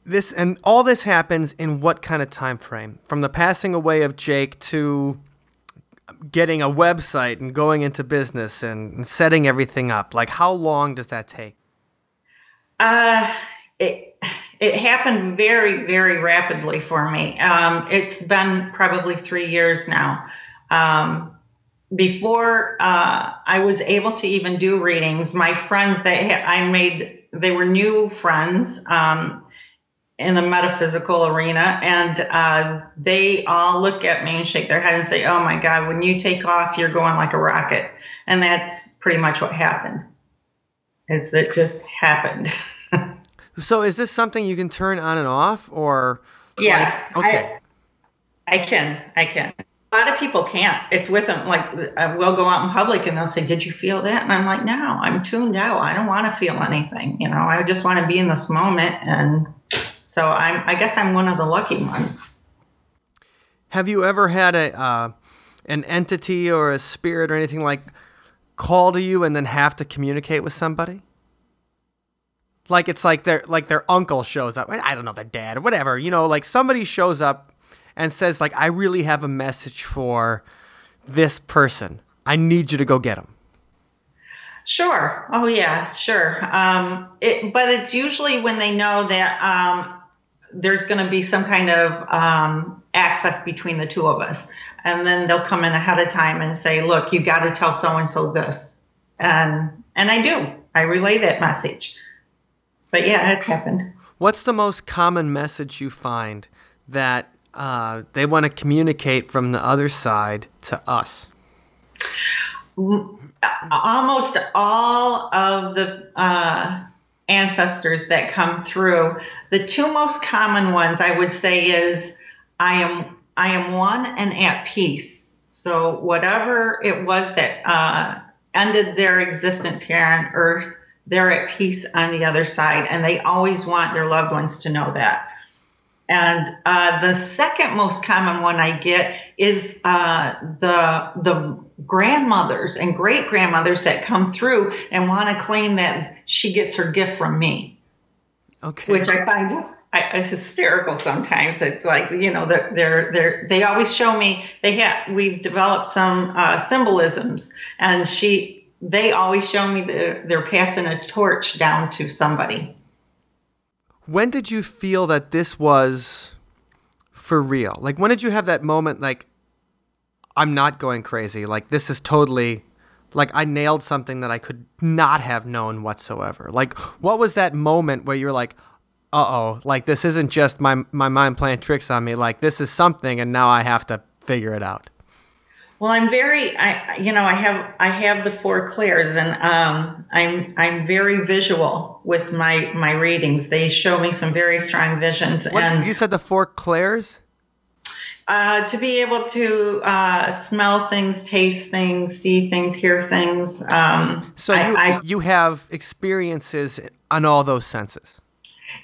Speaker 1: this and all this happens in what kind of time frame? From the passing away of Jake to getting a website and going into business and, setting everything up? Like, how long does that take?
Speaker 3: Uh, it, it happened very, very rapidly for me. Um, it's been probably three years now. Um, before uh, I was able to even do readings, my friends that I made, they were new friends. Um, in the metaphysical arena, and uh, they all look at me and shake their head and say, "Oh my God, when you take off, you're going like a rocket," and that's pretty much what happened. Is it just happened? [LAUGHS]
Speaker 1: so, is this something you can turn on and off, or?
Speaker 3: Yeah. Like, okay. I, I can. I can a lot of people can't. It's with them. Like uh, we'll go out in public and they'll say, "Did you feel that?" And I'm like, "No, I'm tuned out. I don't want to feel anything. You know, I just want to be in this moment and so I'm, I guess I'm one of the lucky ones.
Speaker 1: Have you ever had a uh, an entity or a spirit or anything like call to you and then have to communicate with somebody? Like it's like their like their uncle shows up. I don't know, their dad or whatever. You know, like somebody shows up and says like, "I really have a message for this person. I need you to go get him."
Speaker 3: Sure. Oh yeah, sure. Um, it, but it's usually when they know that um, there's going to be some kind of um, access between the two of us. And then they'll come in ahead of time and say, look, you got to tell so and so this. And, and I do. I relay that message. But yeah, it happened.
Speaker 1: What's the most common message you find that uh, they want to communicate from the other side to us?
Speaker 3: Almost all of the uh, ancestors that come through. The two most common ones I would say is I am I am one and at peace. So whatever it was that uh, ended their existence here on earth, they're at peace on the other side, and they always want their loved ones to know that. And uh, the second most common one I get is uh, the the grandmothers and great grandmothers that come through and want to claim that she gets her gift from me.
Speaker 1: Okay.
Speaker 3: Which I find just I, hysterical sometimes. It's like you know they're they're, they're they always show me they have we've developed some uh, symbolisms and she they always show me the, they're passing a torch down to somebody.
Speaker 1: When did you feel that this was for real? Like when did you have that moment like I'm not going crazy. Like this is totally like I nailed something that I could not have known whatsoever. Like what was that moment where you're like, "Uh oh, like this isn't just my my mind playing tricks on me. Like this is something, and now I have to figure it out."
Speaker 3: Well, I'm very, I you know, I have I have the four clairs, and um, I'm I'm very visual with my my readings. They show me some very strong visions.
Speaker 1: What,
Speaker 3: and
Speaker 1: you said the four clairs.
Speaker 3: Uh, to be able to uh, smell things, taste things, see things, hear things. Um,
Speaker 1: so you, I, you have experiences on all those senses.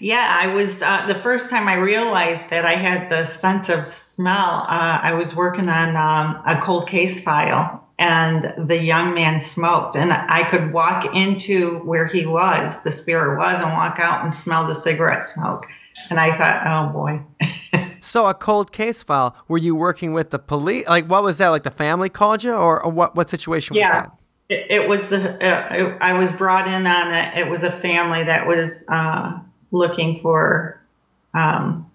Speaker 3: Yeah, I was uh, the first time I realized that I had the sense of smell. Uh, I was working on um, a cold case file, and the young man smoked, and I could walk into where he was, the spirit was, and walk out and smell the cigarette smoke. And I thought, oh boy. [LAUGHS]
Speaker 1: So a cold case file. Were you working with the police? Like, what was that? Like the family called you, or, or what? What situation was
Speaker 3: yeah.
Speaker 1: that?
Speaker 3: It, it was the. Uh, it, I was brought in on it. It was a family that was uh, looking for um,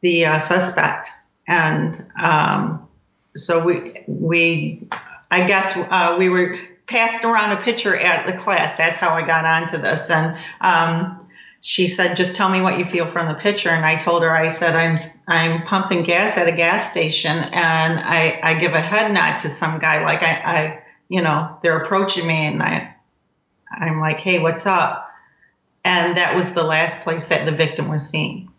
Speaker 3: the uh, suspect, and um, so we we I guess uh, we were passed around a picture at the class. That's how I got onto this, and um, she said, "Just tell me what you feel from the picture." And I told her, I said, "I'm I'm pumping gas at a gas station, and I I give a head nod to some guy, like I I you know they're approaching me, and I I'm like, hey, what's up?" And that was the last place that the victim was seen,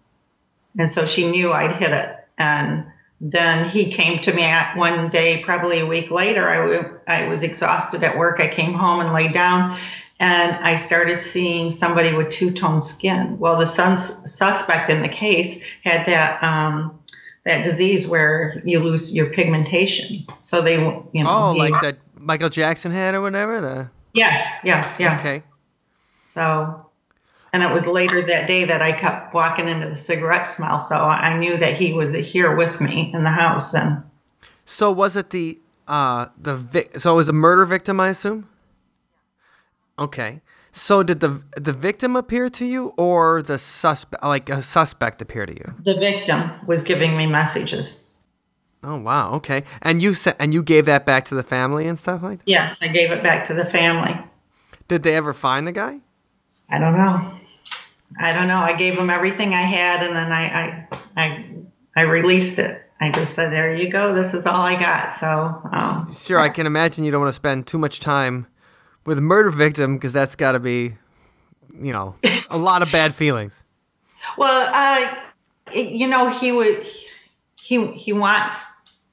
Speaker 3: and so she knew I'd hit it, and then he came to me at one day, probably a week later. I, I was exhausted at work. I came home and laid down, and I started seeing somebody with two tone skin. Well, the suspect in the case had that um, that disease where you lose your pigmentation. So they, you know,
Speaker 1: oh, like that Michael Jackson had or whatever. The
Speaker 3: yes, yes, yes.
Speaker 1: Okay.
Speaker 3: So, and it was later that day that I kept walking into the cigarette smell. So I knew that he was here with me in the house. And
Speaker 1: so was it the uh the vic- so it was a murder victim, I assume. Okay. So did the the victim appear to you, or the suspect, like a suspect, appear to you?
Speaker 3: The victim was giving me messages.
Speaker 1: Oh wow. Okay. And you said, and you gave that back to the family and stuff like that.
Speaker 3: Yes, I gave it back to the family.
Speaker 1: Did they ever find the guy?
Speaker 3: I don't know. I don't know. I gave them everything I had, and then I I I, I released it. I just said, "There you go. This is all I got." So. Um,
Speaker 1: sure, I can imagine you don't want to spend too much time with a murder victim because that's got to be, you know, a lot of bad feelings. [LAUGHS]
Speaker 3: Well, uh, you know, he would he he wants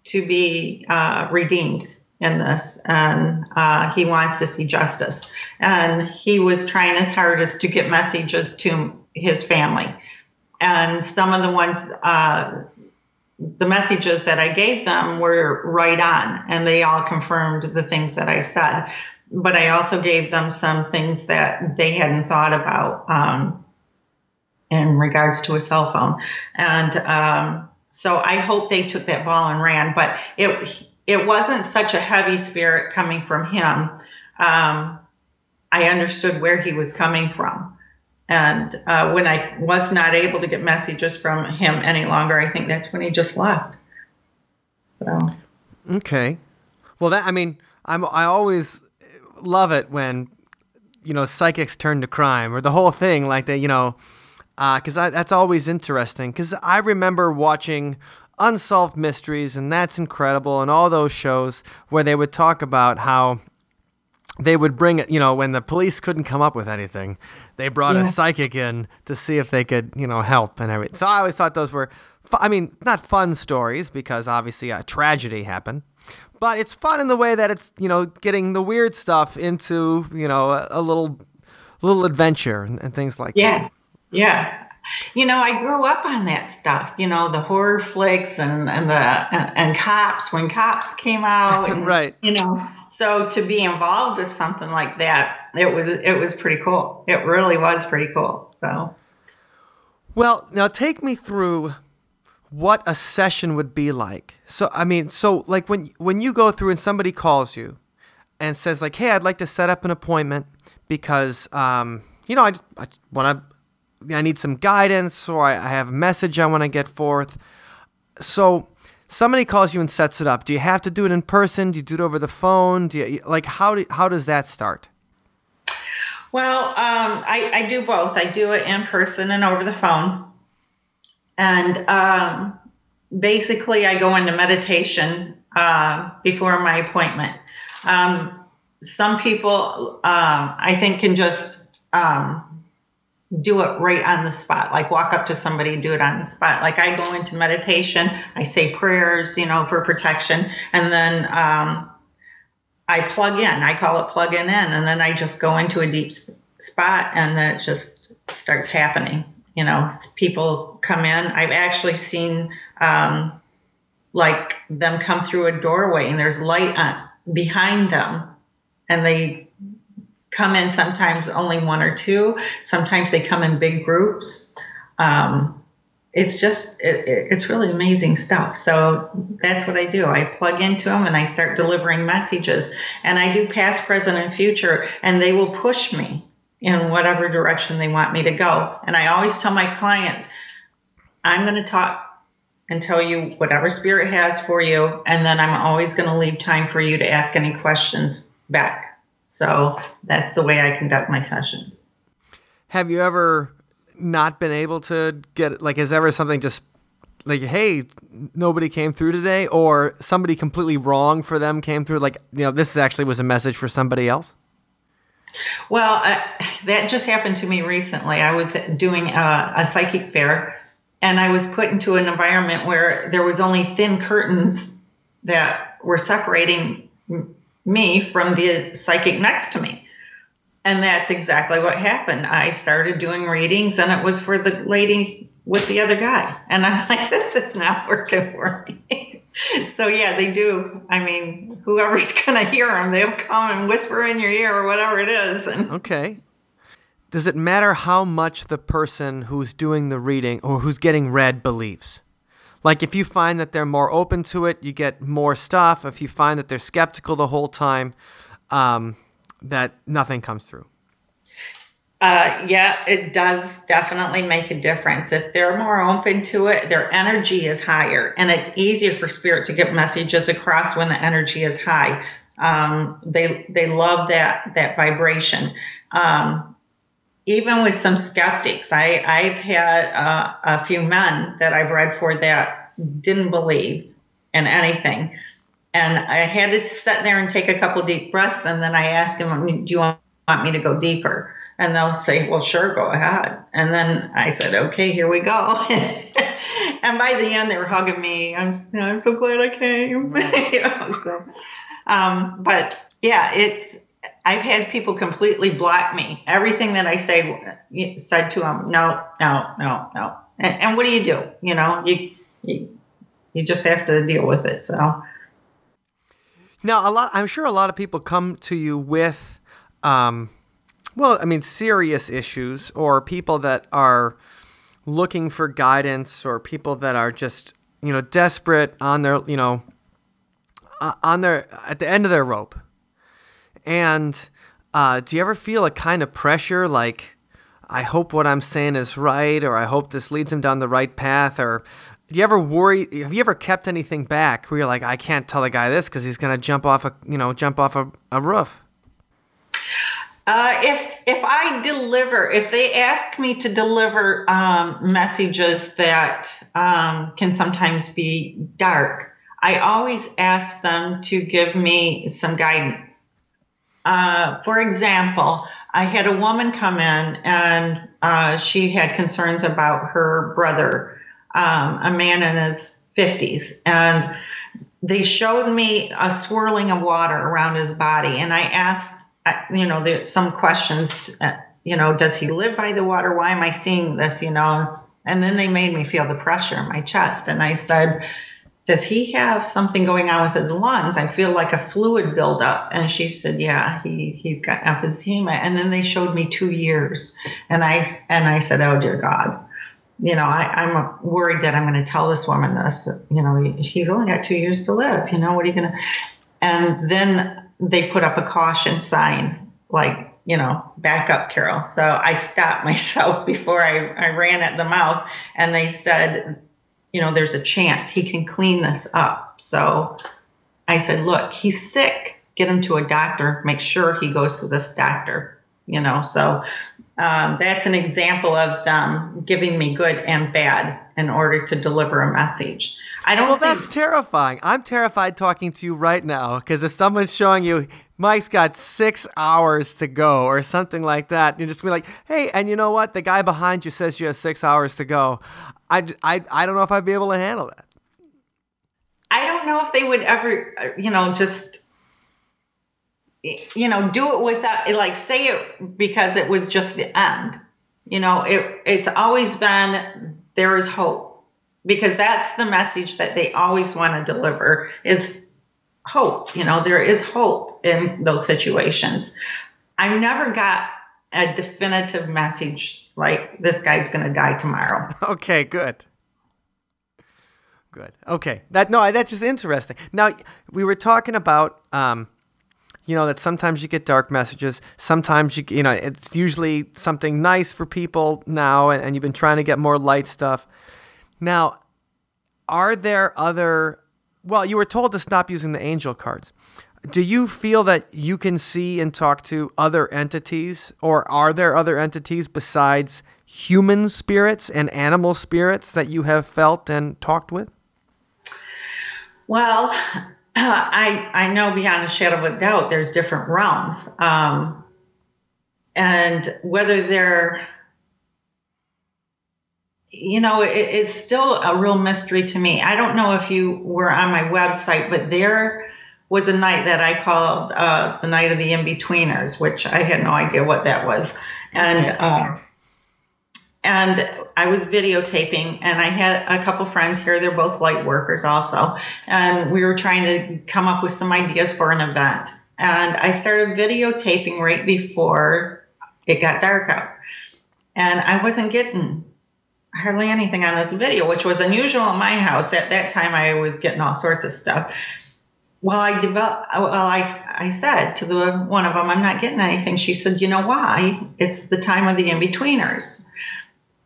Speaker 3: to be uh, redeemed in this, and uh, he wants to see justice, and he was trying his hardest to get messages to his family, and some of the ones. Uh, the messages that I gave them were right on, and they all confirmed the things that I said but I also gave them some things that they hadn't thought about um, in regards to a cell phone. And um, so I hope they took that ball and ran, but it it wasn't such a heavy spirit coming from him. Um, I understood where he was coming from. And uh, when I was not able to get messages from him any longer, I think that's when he just left. So.
Speaker 1: Okay. Well, that I mean, I'm I always love it when you know psychics turn to crime or the whole thing like that you know because uh, that's always interesting because i remember watching unsolved mysteries and that's incredible and all those shows where they would talk about how they would bring it you know when the police couldn't come up with anything they brought yeah. a psychic in to see if they could you know help and everything so i always thought those were i mean not fun stories because obviously a tragedy happened but it's fun in the way that it's you know getting the weird stuff into you know a, a little little adventure and, and things like
Speaker 3: yeah.
Speaker 1: that.
Speaker 3: Yeah, yeah. You know, I grew up on that stuff. You know, the horror flicks and and the and, and cops when cops came out. [LAUGHS] And,
Speaker 1: right.
Speaker 3: You know, so to be involved with something like that, it was it was pretty cool. It really was pretty cool. So.
Speaker 1: Well, now take me through what a session would be like. So I mean, so like when when you go through and somebody calls you and says like, "Hey, I'd like to set up an appointment because um, you know I I want to I need some guidance or I, I have a message I want to get forth." So somebody calls you and sets it up. Do you have to do it in person? Do you do it over the phone? Do you like how do, how does that start?
Speaker 3: Well, um, I, I do both. I do it in person and over the phone. And um, basically, I go into meditation uh, before my appointment. Um, some people, um, I think, can just um, do it right on the spot, like walk up to somebody and do it on the spot. Like I go into meditation, I say prayers, you know, for protection, and then um, I plug in. I call it plugging in, and then I just go into a deep spot, and then it just starts happening you know, people come in. I've actually seen um, like them come through a doorway and there's light on, behind them, and they come in sometimes only one or two. Sometimes they come in big groups. Um, it's just it, it's really amazing stuff. So that's what I do. I plug into them and I start delivering messages, and I do past, present, and future, and they will push me in whatever direction they want me to go. And I always tell my clients, I'm going to talk and tell you whatever spirit has for you. And then I'm always going to leave time for you to ask any questions back. So that's the way I conduct my sessions.
Speaker 1: Have you ever not been able to get like is ever something just like hey nobody came through today or somebody completely wrong for them came through like you know this actually was a message for somebody else
Speaker 3: well that just happened to me recently i was doing a, a psychic fair and i was put into an environment where there was only thin curtains that were separating me from the psychic next to me and that's exactly what happened. I started doing readings, and it was for the lady with the other guy. And I'm like, [LAUGHS] this is not working for me. [LAUGHS] so, yeah, they do. I mean, whoever's [LAUGHS] to hear them, they'll come and whisper in your ear or whatever it is. And [LAUGHS]
Speaker 1: okay. Does it matter how much the person who's doing the reading or who's getting read believes? Like, if you find that they're more open to it, you get more stuff. If you find that they're skeptical the whole time, um, that nothing comes through.
Speaker 3: Uh, yeah, it does definitely make a difference. If they're more open to it, their energy is higher, and it's easier for spirit to get messages across when the energy is high. Um, they they love that that vibration. Um, even with some skeptics, I I've had uh, a few men that I've read for that didn't believe in anything, and I had to sit there and take a couple deep breaths, and then I asked them, "Do you want me to go deeper?" And they'll say, "Well, sure, go ahead." And then I said, "Okay, here we go." [LAUGHS] and by the end, they were hugging me. I'm I'm so glad I came. [LAUGHS] you know, so, um, but yeah, it's I've had people completely block me. Everything that I say said to them, no, no, no, no. And, and what do you do? You know, you, you you just have to deal with it. So.
Speaker 1: Now, a lot. I'm sure a lot of people come to you with, um, well, I mean, serious issues, or people that are looking for guidance, or people that are just, you know, desperate on their, you know, on their at the end of their rope. And uh, do you ever feel a kind of pressure, like? I hope what I'm saying is right, or I hope this leads him down the right path, or do you ever worry? Have you ever kept anything back where you're like, I can't tell the guy this because he's gonna jump off a you know jump off a, a roof?
Speaker 3: Uh, if if I deliver, if they ask me to deliver um, messages that um, can sometimes be dark, I always ask them to give me some guidance. Uh, for example, I had a woman come in and uh, she had concerns about her brother um, a man in his 50s. And they showed me a swirling of water around his body. And I asked, you know, there, some questions, uh, you know, does he live by the water? Why am I seeing this, you know? And then they made me feel the pressure in my chest. And I said, does he have something going on with his lungs? I feel like a fluid buildup. And she said, yeah, he, he's got emphysema. And then they showed me two years. And I, and I said, oh, dear God you know, I, am worried that I'm going to tell this woman this. You know, he's only got two years to live. You know, what are you going to? And then they put up a caution sign, like, you know, back up, Carol. So I stopped [LAUGHS] myself before I, I ran at the mouth, and they said, you know, there's a chance he can clean this up. So I said, look, he's sick. Get him to a doctor. Make sure he goes to this doctor. You know, so um, that's an example of them giving me good and bad in order to deliver a message. I don't.
Speaker 1: Well,
Speaker 3: think-
Speaker 1: that's terrifying. I'm terrified talking to you right now because if someone's showing you Mike's got six hours to go or something like that, you're just be like, hey, and you know what? The guy behind you says you have six hours to go. I, I, I don't know if I'd be able to handle that.
Speaker 3: I don't know if they would ever, uh, you know, just you know, do it without like say it because it was just the end. You know, it it's always been there is hope because that's the message that they always want to deliver is hope. You know, there is hope in those situations. I never got a definitive message like this guy's going to die tomorrow. [LAUGHS]
Speaker 1: Okay, good. Good. Okay. That no, that's just interesting. Now we were talking about um, you know that sometimes you get dark messages sometimes you you know it's usually something nice for people now and, and you've been trying to get more light stuff now are there other? Well, you were told to stop using the angel cards. Do you feel that you can see and talk to other entities, or are there other entities besides human spirits and animal spirits that you have felt and talked with?
Speaker 3: Well, I I know beyond a shadow of a doubt there's different realms, um, and whether they're you know, it, it's still a real mystery to me. I don't know if you were on my website, but there was a night that I called uh, the night of the in betweeners, which I had no idea what that was, and uh, and I was videotaping, and I had a couple friends here. They're both light workers, also, and we were trying to come up with some ideas for an event. And I started videotaping right before it got dark out, and I wasn't getting hardly anything on this video, which was unusual in my house. At that time, I was getting all sorts of stuff. Well, I developed. Well, I I said to the one of them, I'm not getting anything. She said, you know why? It's the time of the in betweeners.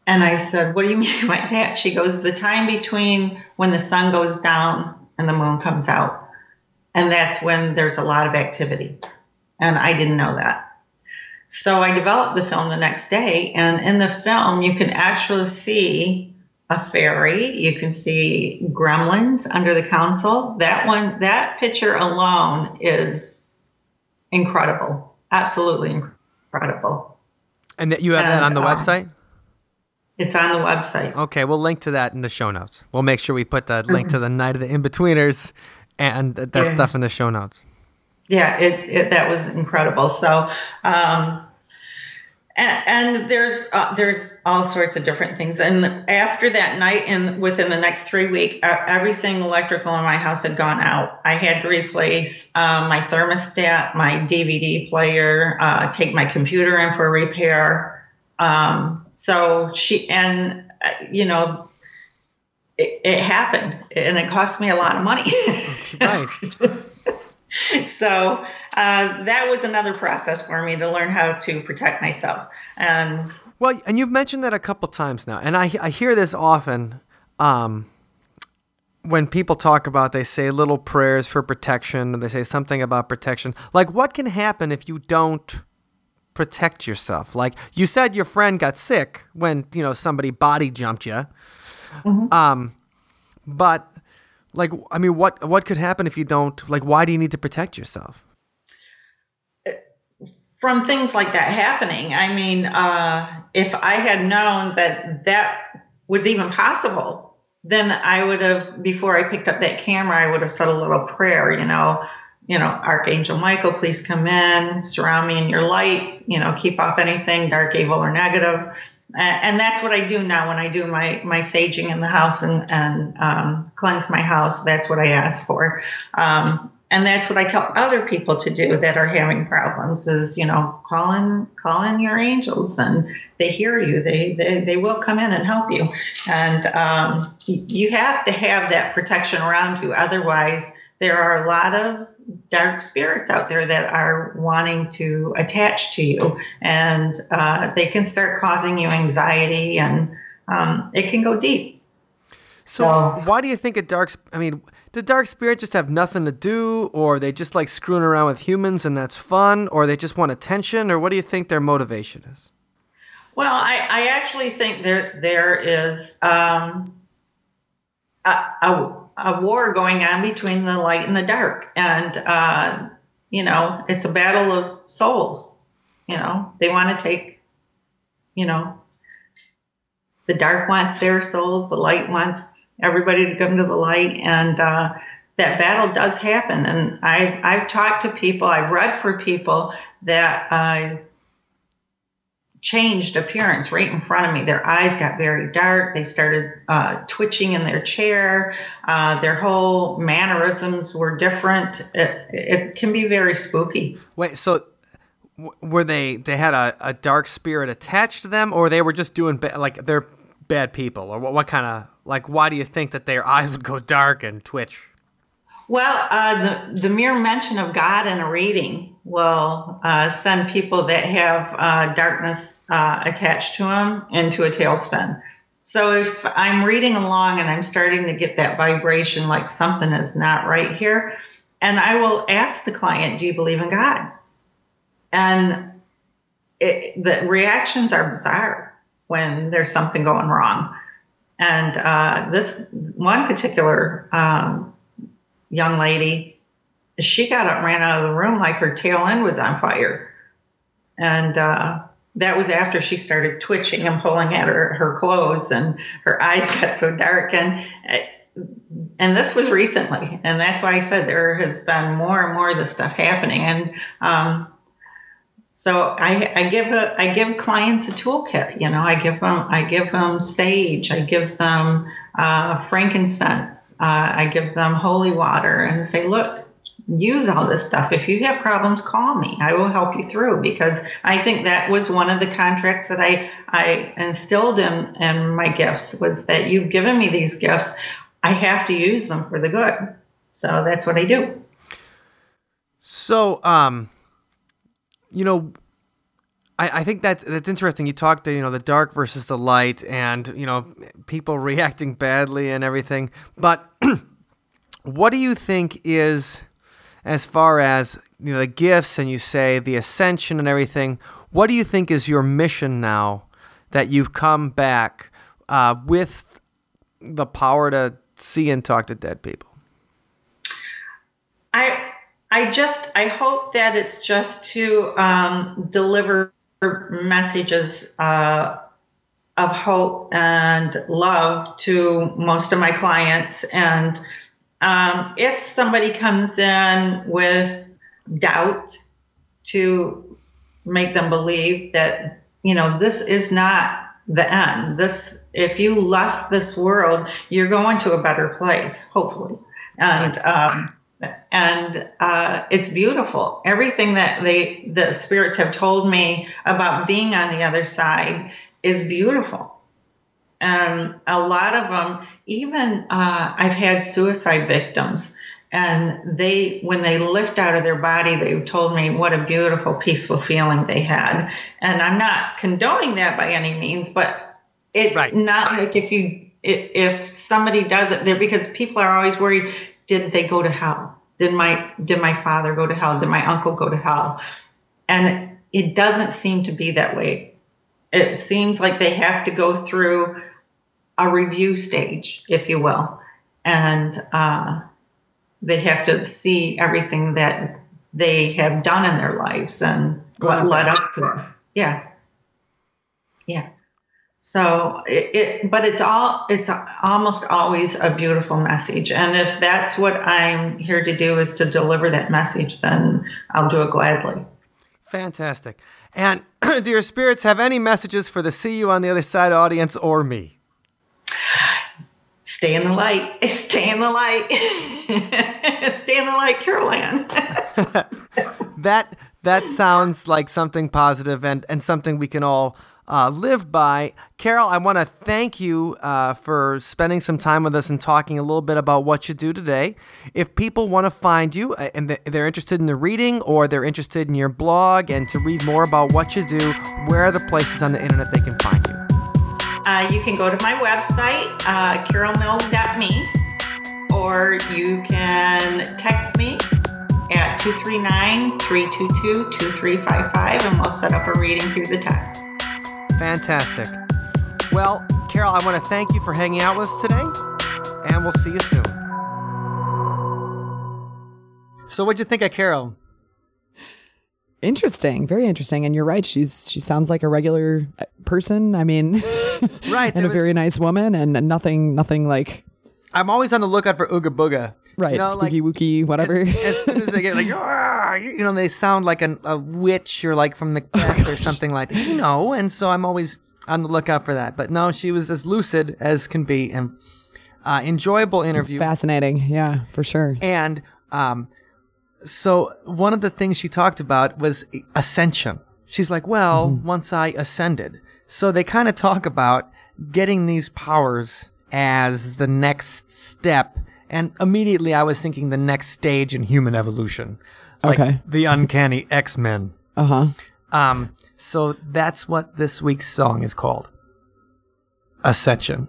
Speaker 3: And I said, what do you [LAUGHS] mean by that? She goes, the time between when the sun goes down and the moon comes out, and that's when there's a lot of activity. And I didn't know that. So I developed the film the next day, and in the film, you can actually see a fairy. You can see gremlins under the council. That one, that picture alone is incredible, absolutely incredible.
Speaker 1: And that you have and, that on the um, website.
Speaker 3: It's on the website.
Speaker 1: Okay, we'll link to that in the show notes. We'll make sure we put the link to the Night of the In-Betweeners and that yeah. stuff in the show notes
Speaker 3: yeah, it, it, that was incredible. So, um, and, and, there's uh, there's all sorts of different things. And after that night, and within the next three weeks, everything electrical in my house had gone out. I had to replace um, my thermostat, my DVD player, uh, take my computer in for repair. Um, so she and uh, you know it, it, happened, and it cost me a lot of money. right. [LAUGHS] so uh, that was another process for me to learn how to protect myself. And
Speaker 1: well, and you've mentioned that a couple times now, and I I hear this often. Um, when people talk about, they say little prayers for protection, and they say something about protection. Like, what can happen if you don't protect yourself? Like you said, your friend got sick when you know somebody body jumped you. Mm-hmm. Um, but like i mean what what could happen if you don't like why do you need to protect yourself
Speaker 3: from things like that happening i mean uh, if i had known that that was even possible then i would have before i picked up that camera i would have said a little prayer you know you know archangel michael please come in surround me in your light you know keep off anything dark evil or negative. and that's what I do now when I do my my saging in the house and and um, cleanse my house. That's what I ask for, um, and that's what I tell other people to do that are having problems. Is you know call in call in your angels and they hear you. They they, they will come in and help you, and um, you have to have that protection around you. Otherwise, there are a lot of dark spirits out there that are wanting to attach to you, and uh, they can start causing you anxiety, and um, it can go deep.
Speaker 1: So, so, why do you think a dark? I mean, do dark spirits just have nothing to do, or they just like screwing around with humans and that's fun, or they just want attention, or what do you think their motivation is?
Speaker 3: Well, I, I actually think there there is um, a, a a war going on between the light and the dark, and uh, you know it's a battle of souls. You know they want to take, you know, the dark wants their souls, the light wants everybody to come to the light, and uh, that battle does happen. And I I've talked to people, I've read for people that. Uh, changed appearance right in front of me. Their eyes got very dark. They started uh, twitching in their chair. Uh, their whole mannerisms were different. It, it, can be very spooky.
Speaker 1: Wait, so were they? They had a, a dark spirit attached to them, or they were just doing ba- like they're bad people, or what? What kind of like? Why do you think that their [LAUGHS] eyes would go dark and twitch?
Speaker 3: Well, uh, the the mere mention of God in a reading will uh, send people that have uh, darkness uh, attached to them into a tailspin. So if I'm reading along and I'm starting to get that vibration like something is not right here, and I will ask the client, Do you believe in God? And it, the reactions are bizarre when there's something going wrong. And uh, this one particular um, young lady, she got up, ran out of the room like her tail end was on fire. And uh, that was after she started twitching and pulling at her, her clothes, and her eyes [LAUGHS] got so dark. And and this was recently, and that's why I said there has been more and more of this stuff happening. And um, so I, I give a, I give clients a toolkit. You know, I give them I give them sage, I give them uh, frankincense, uh, I give them holy water, and say, look, use all this stuff. If you have problems, call me. I will help you through because I think that was one of the contracts that I I instilled in in my gifts was that you've given me these gifts. I have to use them for the good. So that's what I do.
Speaker 1: So, um, you know, I, I think that's that's interesting. You talked, you know, the dark versus the light, and you know, people [LAUGHS] reacting badly and everything. But [CLEARS THROAT] what do you think is, as far as you know, the gifts, and you say the ascension and everything? What do you think is your mission now that you've come back uh, with the power to see and talk to dead people?
Speaker 3: I I just I hope that it's just to um, deliver messages uh, of hope and love to most of my clients. And um, if somebody comes in with doubt, to make them believe that you know this is not the end. This if you left this world, you're going to a better place, hopefully. And um, and uh, it's beautiful. Everything that they the spirits have told me about being on the other side is beautiful. And a lot of them, even uh, I've had suicide victims, and they when they lift out of their body, they've told me what a beautiful, peaceful feeling they had. And I'm not condoning that by any means, but it's right. not like if you if somebody does it there because people are always worried did they go to hell? Did my did my father go to hell? Did my uncle go to hell? And it doesn't seem to be that way. It seems like they have to go through a review stage, if you will, and uh, they have to see everything that they have done in their lives and what led up to this. Yeah, yeah. So it, it, but it's all, it's almost always a beautiful message. And if that's what I'm here to do is to deliver that message, then I'll do it gladly.
Speaker 1: Fantastic. And [CLEARS THROAT] do your spirits have any messages for the See You on the Other Side audience or me?
Speaker 3: Stay in the light. [LAUGHS] Stay in the light. [LAUGHS] Stay in the light, Carol Ann. [LAUGHS]
Speaker 1: that that sounds like something positive and, and something we can all uh, live by. Carol, I want to thank you uh, for spending some time with us and talking a little bit about what you do today. If people want to find you uh, and they're interested in the reading or they're interested in your blog and to read more about what you do, where are the places on the internet they can find you?
Speaker 3: Uh, you can go to my website, uh, carolmills.me, or you can text me at 239 322 2355 and we'll set up a reading through the text.
Speaker 1: Fantastic. Well, Carol, I want to thank you for hanging out with us today, and we'll see you soon. So, what'd you think of Carol?
Speaker 2: Interesting, very interesting, and you're right. She's she sounds like a regular person. I mean, [LAUGHS]
Speaker 1: right,
Speaker 2: and a was, very nice woman, and nothing, nothing like.
Speaker 1: I'm always on the lookout for Ooga Booga.
Speaker 2: Right, you know, spooky like, wookie, whatever.
Speaker 1: As, [LAUGHS] as, soon as they get like, you know, they sound like an, a witch or like from the oh, or something like that, you know. And so I'm always on the lookout for that. But no, she was as lucid as can be, and uh, enjoyable interview.
Speaker 2: Fascinating, yeah, for sure.
Speaker 1: And um, so one of the things she talked about was ascension. She's like, well, mm-hmm. once I ascended. So they kind of talk about getting these powers as the next step. And immediately I was thinking the next stage in human evolution. Like okay. The uncanny X Men.
Speaker 2: Uh huh.
Speaker 1: Um, so that's what this week's song is called
Speaker 4: Ascension.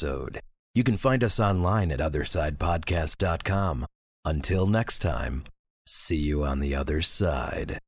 Speaker 5: episode. You can find us online at OthersidePodcast.com. Until next time, see you on the other side.